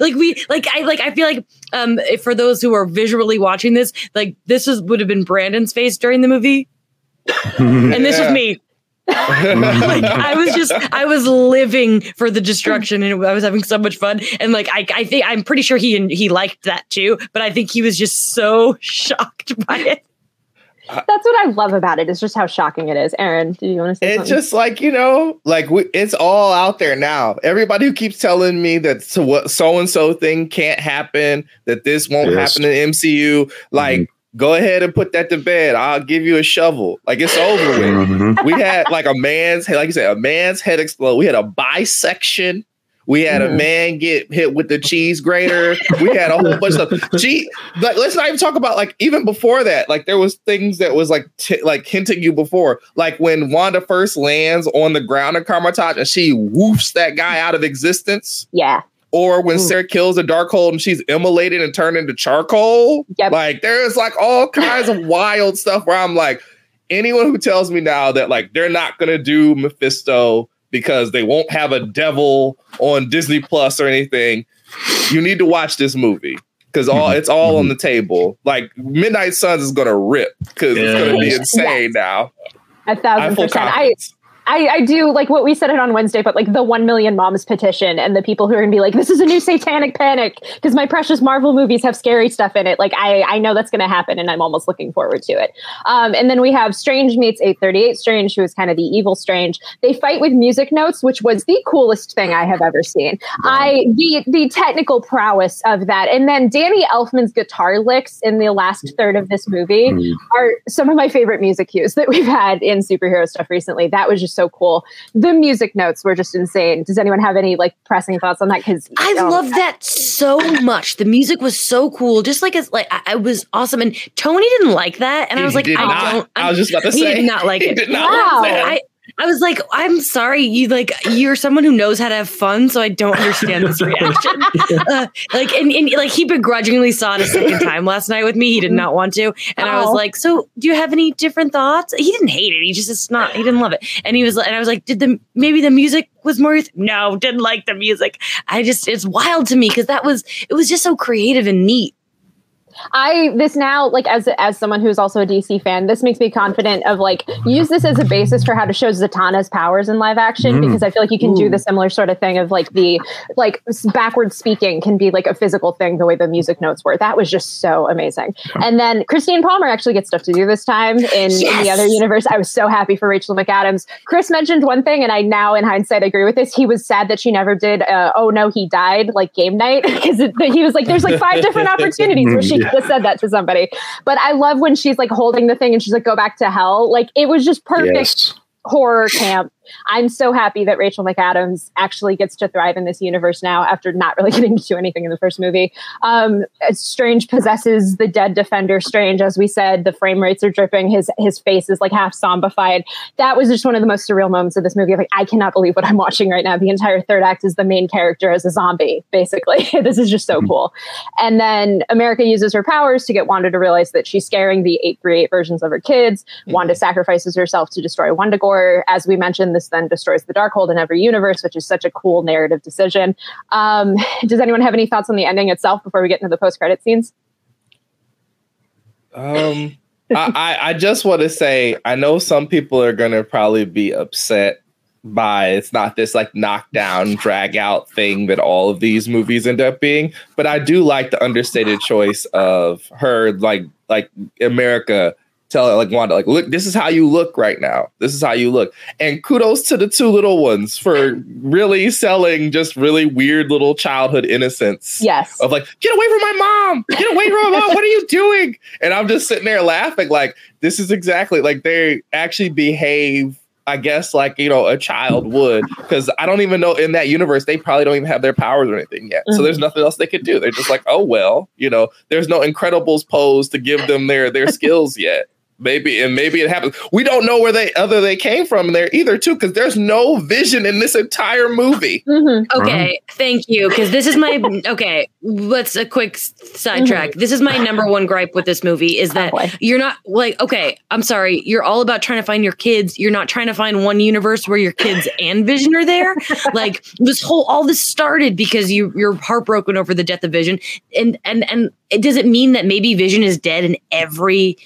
like we, like I, like I feel like, um, for those who are visually watching this, like this is would have been Brandon's face during the movie, and this was me. Like I was just I was living for the destruction and I was having so much fun and like I I think I'm pretty sure he he liked that too but I think he was just so shocked by it. that's what I love about it. it. Is just how shocking it is. Aaron, do you want to say It's something? just like you know, like we, it's all out there now. Everybody who keeps telling me that so what so and so thing can't happen, that this won't Yes. happen in MCU, like mm-hmm. Go ahead and put that to bed. I'll give you a shovel. Like it's over with. We had like a man's head, like you said, a man's head explode. We had a bisection. We had a Mhm. man get hit with the cheese grater. We had a whole bunch of stuff. Gee, like let's not even talk about like even before that. Like there was things that was like t- like hinting you before, like when Wanda first lands on the ground in Kamar-Taj and she woofs that guy out of existence, yeah. Or when Ooh. Sarah kills a dark Darkhold and she's immolated and turned into charcoal. Yep. Like there's like all kinds of wild stuff where I'm like, anyone who tells me now that like they're not gonna do Mephisto because they won't have a devil on Disney Plus or anything, you need to watch this movie. Because all mm-hmm. it's all on mm-hmm. the table. Like Midnight Suns is gonna rip because it's gonna be Yes. insane now. A thousand have percent. I, confidence. I, I do like what we said it on Wednesday, but like the one million moms petition and the people who are gonna be like, this is a new satanic panic because my precious Marvel movies have scary stuff in it. Like I, I know that's gonna happen and I'm almost looking forward to it. Um, and then we have Strange meets 838 Strange, who is kind of the evil Strange. They fight with music notes, which was the coolest thing I have ever seen. I the the technical prowess of that. And then Danny Elfman's guitar licks in the last third of this movie Mhm. are some of my favorite music cues that we've had in superhero stuff recently. That was just so cool. The music notes were just insane. Does anyone have any like pressing thoughts on that? Because I love that so much. The music was so cool. Just like it's like I, I was awesome and Tony didn't like that and I was like I not. don't I was just about to he say did not like he it. did not Wow. like that. I, I was like, I'm sorry, you like you're someone who knows how to have fun, so I don't understand this reaction. uh, like, and, and like he begrudgingly saw it a second time last night with me. He did not want to, and I was Oh. like, so do you have any different thoughts? He didn't hate it. He just it's not. He didn't love it, and he was, and I was like, did the maybe the music was more? No, didn't like the music. I just it's wild to me because that was it was just so creative and neat. I this now like as as someone who's also a DC fan, this makes me confident of like use this as a basis for how to show Zatanna's powers in live action Mm. because I feel like you can do the similar sort of thing of like the like backward speaking can be like a physical thing the way the music notes were. That was just so amazing. And then Christine Palmer actually gets stuff to do this time in, in the other universe. I was so happy for Rachel McAdams. Chris mentioned one thing, and I now in hindsight agree with this. He was sad that she never did. Uh, oh no, he died like game night because he was like, there's like five different opportunities where she Yeah. could said that to somebody. But I love when she's like holding the thing and she's like, go back to hell. Like it was just perfect Yes. horror camp. I'm so happy that Rachel McAdams actually gets to thrive in this universe now after not really getting to do anything in the first movie. Um, Strange possesses the dead defender. Strange, as we said, the frame rates are dripping. His his face is like half zombified. That was just one of the most surreal moments of this movie. Like I cannot believe what I'm watching right now. The entire third act is the main character as a zombie. Basically, this is just so cool. And then America uses her powers to get Wanda to realize that she's scaring the 838 versions of her kids. Wanda sacrifices herself to destroy Wundagore. As we mentioned, this then destroys the Darkhold in every universe, which is such a cool narrative decision. Um, does anyone have any thoughts on the ending itself before we get into the post-credit scenes? Um, I, I I just want to say I know some people are gonna probably be upset by it's not this like knockdown drag out thing that all of these movies end up being, but I do like the understated choice of her like like America tell like Wanda, like, look, this is how you look right now. This is how you look. And kudos to the two little ones for really selling just really weird little childhood innocence. Yes. Of like, get away from my mom. Get away from my mom. What are you doing? And I'm just sitting there laughing, like, this is exactly like they actually behave. I guess like you know a child would because I don't even know in that universe they probably don't even have their powers or anything yet. So there's mm-hmm. nothing else they could do. They're just like, oh well, you know, there's no Incredibles pose to give them their their skills yet. Maybe and maybe it happens. We don't know where they other they came from there either too because there's no vision in this entire movie. Mhm. Okay, thank you. Because this is my okay. Let's a quick s- sidetrack. This is my number one gripe with this movie is that Oh, you're not like okay. I'm sorry. You're all about trying to find your kids. You're not trying to find one universe where your kids and Vision are there. like this whole all this started because you you're heartbroken over the death of Vision, and and and does it mean that maybe Vision is dead in every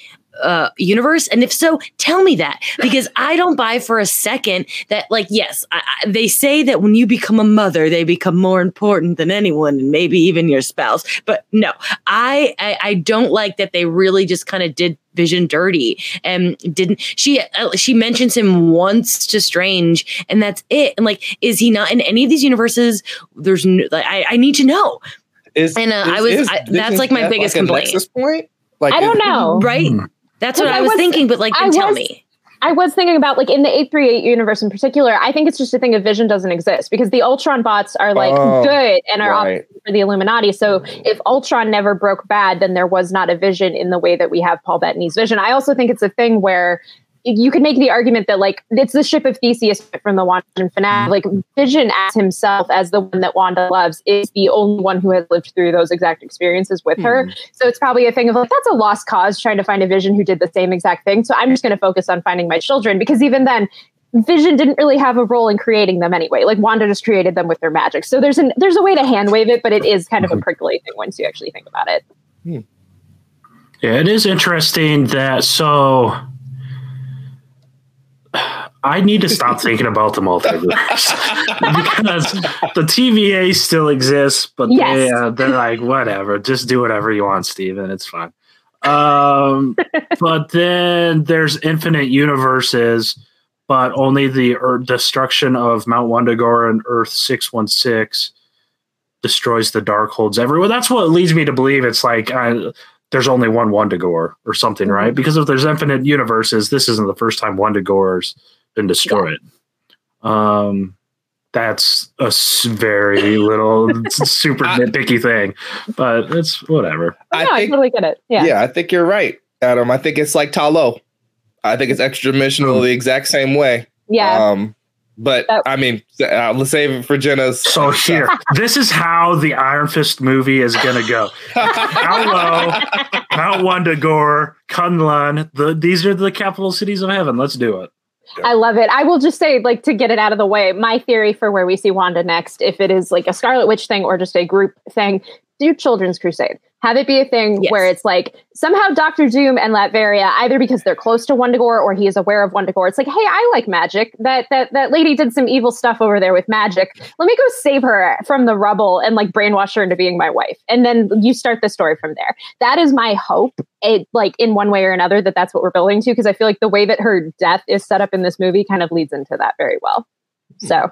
uh universe and if so tell me that because i don't buy for a second that like yes I, I, they say that when you become a mother they become more important than anyone and maybe even your spouse but no i i, I don't like that they really just kind of did vision dirty and didn't she uh, she mentions him once to strange and that's it and like is he not in any of these universes there's no, like, I, I need to know Is And, uh, I was- is I- that's, like, my biggest a complaint. Nexus point? Like I don't know. right Hmm. That's what Because i I was was- thinking but like I then tell was- me I was thinking about like in the 838 universe in particular, I think it's just a thing of vision doesn't exist because the Ultron bots are like Oh, good and are right. for the Illuminati. So if Ultron never broke bad, then there was not a vision in the way that we have Paul Bettany's vision. I also think it's a thing where you can make the argument that like it's the ship of Theseus from the Wanda finale. Like Vision as himself, as the one that Wanda loves, is the only one who has lived through those exact experiences with her. Hmm. So it's probably a thing of like, that's a lost cause trying to find a vision who did the same exact thing. So I'm just going to focus on finding my children because even then, Vision didn't really have a role in creating them anyway. Like Wanda just created them with their magic. So there's an there's a way to hand wave it, but it is kind of a hmm. prickly thing once you actually think about it. Hmm. Yeah, it is interesting that so I need to stop thinking about the multiverse because the TVA still exists, but they, uh, they're like, whatever, just do whatever you want, Steven. It's fine. Um, but then there's infinite universes, but only the er- destruction of Mount Wundagore and Earth 616 destroys the Darkholds everywhere. That's what leads me to believe it's like uh, there's only one Wundagore or something, right? Because if there's infinite universes, this isn't the first time Wundagore's been destroyed. Um, that's a very little, super I- nitpicky thing, but it's whatever. I no, I totally get it. Yeah. yeah. I think you're right, Adam. I think it's like Ta Lo. I think it's extra dimensional the exact same way. Yeah. Um, but That- I mean, uh, let's save it for Jenna's. So here, this is how the Iron Fist movie is gonna go. Hello, Mount Wundagore, Kunlun. The these are the capital cities of heaven. Let's do it. I love it. I will just say, like, to get it out of the way, my theory for where we see Wanda next, if it is like a Scarlet Witch thing or just a group thing, do Children's Crusade. Have it be a thing Yes. where it's like somehow Doctor Doom and Latveria, either because they're close to Wundagore or he is aware of Wundagore. It's like, hey, I like magic. That that that lady did some evil stuff over there with magic. Let me go save her from the rubble and like brainwash her into being my wife. And then you start the story from there. That is my hope. It like in one way or another that that's what we're building to because I feel like the way that her death is set up in this movie kind of leads into that very well. Hmm. So,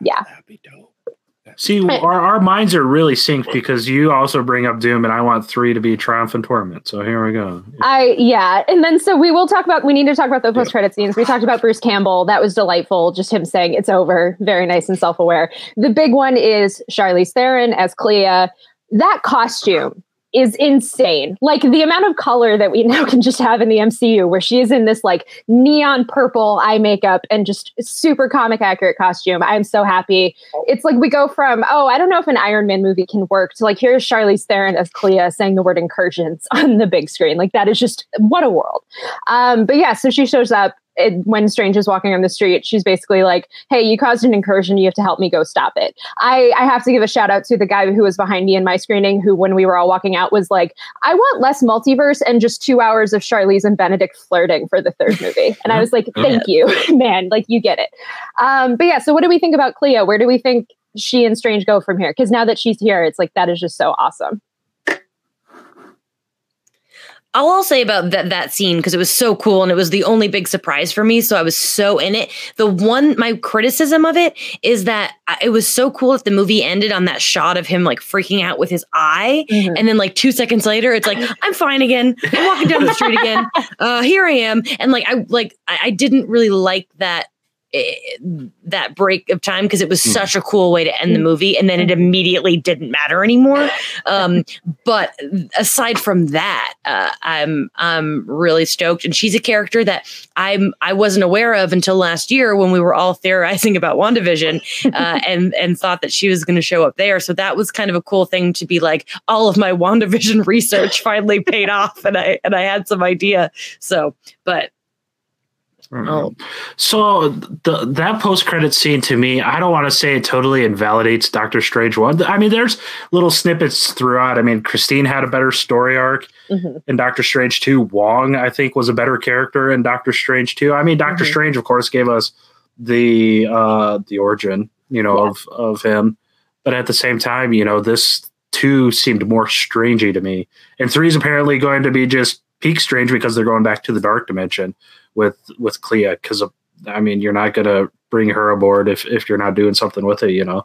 yeah. That'd be dope. See, our, our minds are really synced because you also bring up Doom, and I want three to be Triumph and Torment. So here we go. I yeah, and then so we will talk about. We need to talk about the post credit scenes. We talked about Bruce Campbell. That was delightful. Just him saying it's over. Very nice and self aware. The big one is Charlize Theron as Clea. That costume is insane. Like the amount of color that we now can just have in the MCU, where she is in this like neon purple eye makeup and just super comic accurate costume. I'm so happy. It's like we go from oh, I don't know if an Iron Man movie can work to like here's Charlize Theron as Clea saying the word incursions on the big screen. Like that is just what a world. Um, but yeah, so she shows up it, when Strange is walking on the street. She's basically like, "Hey, you caused an incursion. You have to help me go stop it." I I have to give a shout out to the guy who was behind me in my screening, who when we were all walking out was like, "I want less multiverse and just two hours of Charlize and Benedict flirting for the third movie." And I was like, "Thank you, man. Like you get it." Um, but yeah, so what do we think about Clea? Where do we think she and Strange go from here? Because now that she's here, it's like that is just so awesome. All I'll say about that that scene because it was so cool and it was the only big surprise for me. So I was so in it. The one my criticism of it is that it was so cool if the movie ended on that shot of him like freaking out with his eye, mm-hmm. and then like two seconds later, it's like I'm fine again. I'm walking down the street again. Uh, here I am, and like I like I, I didn't really like that that break of time because it was mm. such a cool way to end the movie and then it immediately didn't matter anymore. Um, but aside from that uh, i'm i'm really stoked and she's a character that i'm i wasn't aware of until last year when we were all theorizing about wandavision uh, and and thought that she was going to show up there. So that was kind of a cool thing to be like all of my wandavision research finally paid off and i and i had some idea. So but Oh. So the that post credit scene to me, I don't want to say it totally invalidates Doctor Strange one. I mean, there's little snippets throughout. I mean, Christine had a better story arc mm-hmm. in Doctor Strange two. Wong, I think, was a better character in Doctor Strange two. I mean, Doctor mm-hmm. Strange, of course, gave us the uh the origin, you know, yeah. of of him. But at the same time, you know, this two seemed more strangey to me, and three is apparently going to be just peak strange because they're going back to the dark dimension with with Clea because I mean you're not gonna bring her aboard if if you're not doing something with it, you know.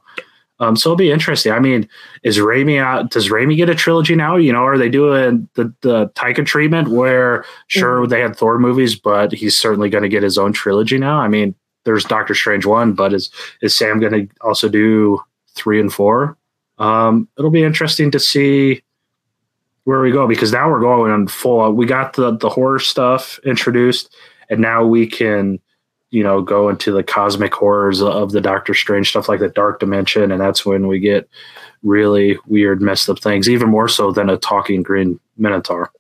Um, so it'll be interesting. I mean, is Raimi out? Does Raimi get a trilogy now? You know, are they doing the the Taika treatment where sure mm-hmm. they had Thor movies, but he's certainly going to get his own trilogy now? I mean, there's Doctor Strange one, but is is Sam going to also do three and four? Um, it'll be interesting to see where we go because now we're going on full. We got the the horror stuff introduced, and now we can you know go into the cosmic horrors of the doctor strange stuff like the dark dimension. And that's when we get really weird messed up things even more so than a talking green minotaur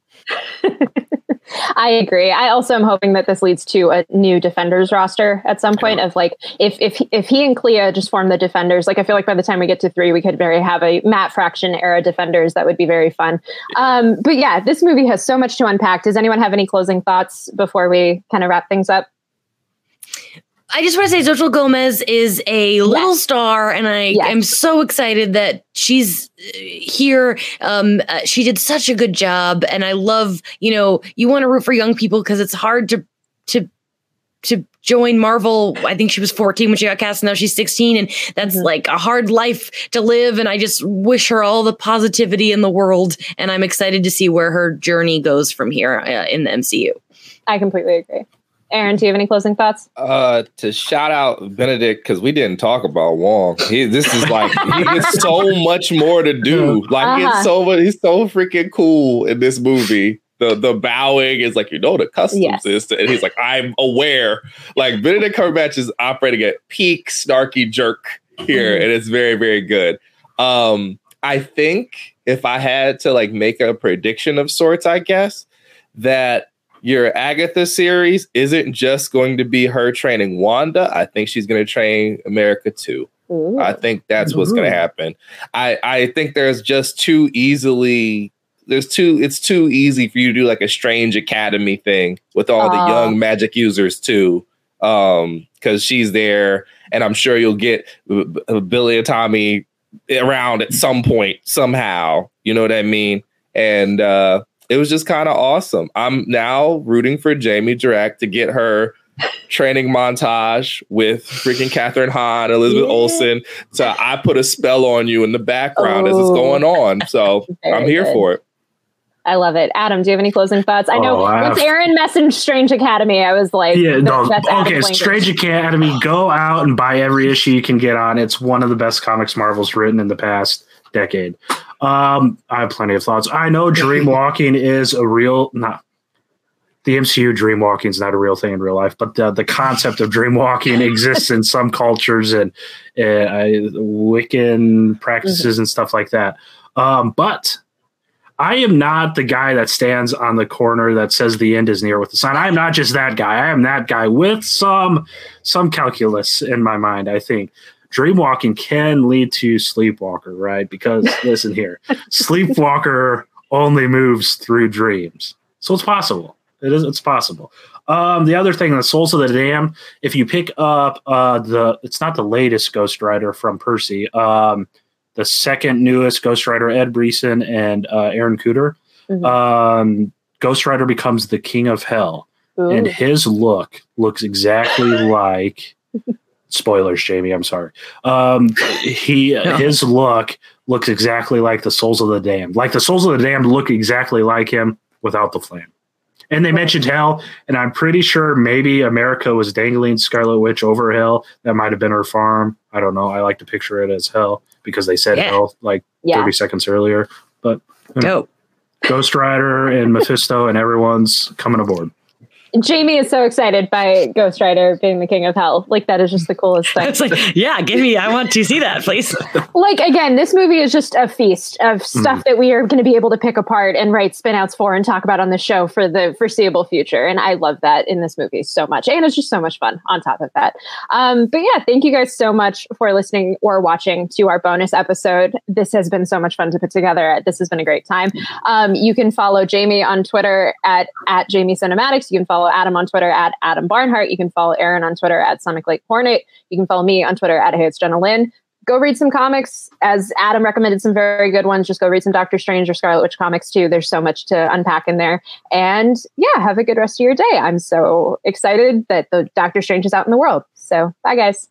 I agree. I also am hoping that this leads to a new defenders roster at some point. Of like, if if if he and Clea just form the defenders, like I feel like by the time we get to three, we could very have a Matt Fraction era defenders. That would be very fun. Um, but yeah, this movie has so much to unpack. Does anyone have any closing thoughts before we kind of wrap things up? I just want to say Xochitl Gomez is a yes. little star, and I yes. am so excited that she's uh, here. Um, uh, she did such a good job, and I love. You know, you want to root for young people because it's hard to to to join Marvel. I think she was 14 when she got cast. Now she's 16, and that's mm-hmm. like a hard life to live. And I just wish her all the positivity in the world. And I'm excited to see where her journey goes from here uh, in the MCU. I completely agree. Aaron, do you have any closing thoughts? Uh, to shout out Benedict because we didn't talk about Wong. He, this is like he gets so much more to do. Like uh-huh. it's so he's so freaking cool in this movie. The the bowing is like you know the customs yes. is, and he's like I'm aware. Like Benedict Cumberbatch is operating at peak snarky jerk here, mm-hmm. and it's very very good. Um, I think if I had to like make a prediction of sorts, I guess that your Agatha series isn't just going to be her training Wanda. I think she's going to train America too. Ooh. I think that's what's going to happen. I I think there's just too easily there's too it's too easy for you to do like a strange academy thing with all uh. the young magic users too. Um cuz she's there and I'm sure you'll get Billy and Tommy around at some point somehow. You know what I mean? And uh it was just kind of awesome. I'm now rooting for Jamie Jirak to get her training montage with freaking Kathryn Hahn, Elizabeth yeah. Olsen. So I put a spell on you in the background oh. as it's oh. going on. So I'm here good. for it. I love it. Adam, do you have any closing thoughts? I oh, know oh, I once have... Aaron messaged Strange Academy, I was like, yeah, no, okay, Strange Academy, go out and buy every issue you can get on. It's one of the best comics Marvel's written in the past decade. Um, I have plenty of thoughts. I know dream walking is a real not the MCU dream walking is not a real thing in real life, but the, the concept of dream walking exists in some cultures and uh, Wiccan practices and stuff like that. Um, but I am not the guy that stands on the corner that says the end is near with the sign. I am not just that guy. I am that guy with some some calculus in my mind. I think dreamwalking can lead to sleepwalker, right? Because listen here, sleepwalker only moves through dreams, so it's possible. It is. It's possible. Um, the other thing, the Souls of the Damned. If you pick up uh, the, it's not the latest Ghost Rider from Percy. Um, the second newest Ghost Rider, Ed Brisson and uh, Aaron Kuder. Mm-hmm. Um, Ghost Rider becomes the king of hell, Ooh. and his look looks exactly like. Spoilers, Jamie. I'm sorry. Um, he his look looks exactly like the Souls of the Damned. Like the Souls of the Damned look exactly like him without the flame. And they mentioned hell, and I'm pretty sure maybe America was dangling Scarlet Witch over hell. That might have been her farm. I don't know. I like to picture it as hell because they said Yeah. hell like yeah. 30 seconds earlier. But Dope. Ghost Rider and Mephisto and everyone's coming aboard. Jamie is so excited by Ghost Rider being the king of hell. Like that is just the coolest thing. It's like, yeah, give me. I want to see that, please. like again, this movie is just a feast of stuff Mhm. that we are going to be able to pick apart and write spinouts for and talk about on the show for the foreseeable future. And I love that in this movie so much, and it's just so much fun. On top of that, um, but yeah, thank you guys so much for listening or watching to our bonus episode. This has been so much fun to put together. This has been a great time. Um, you can follow Jamie on Twitter at at Jamie Cinematics. You can follow Adam on Twitter at Adam Barnhardt. You can follow Aaron on Twitter at Sonic Lake Hornet. You can follow me on Twitter at Hey It's Jenna Lynn. Go read some comics. As Adam recommended some very good ones. Just go read some Doctor Strange or Scarlet Witch comics too. There's so much to unpack in there. And yeah, have a good rest of your day. I'm so excited that the Doctor Strange is out in the world. So bye guys.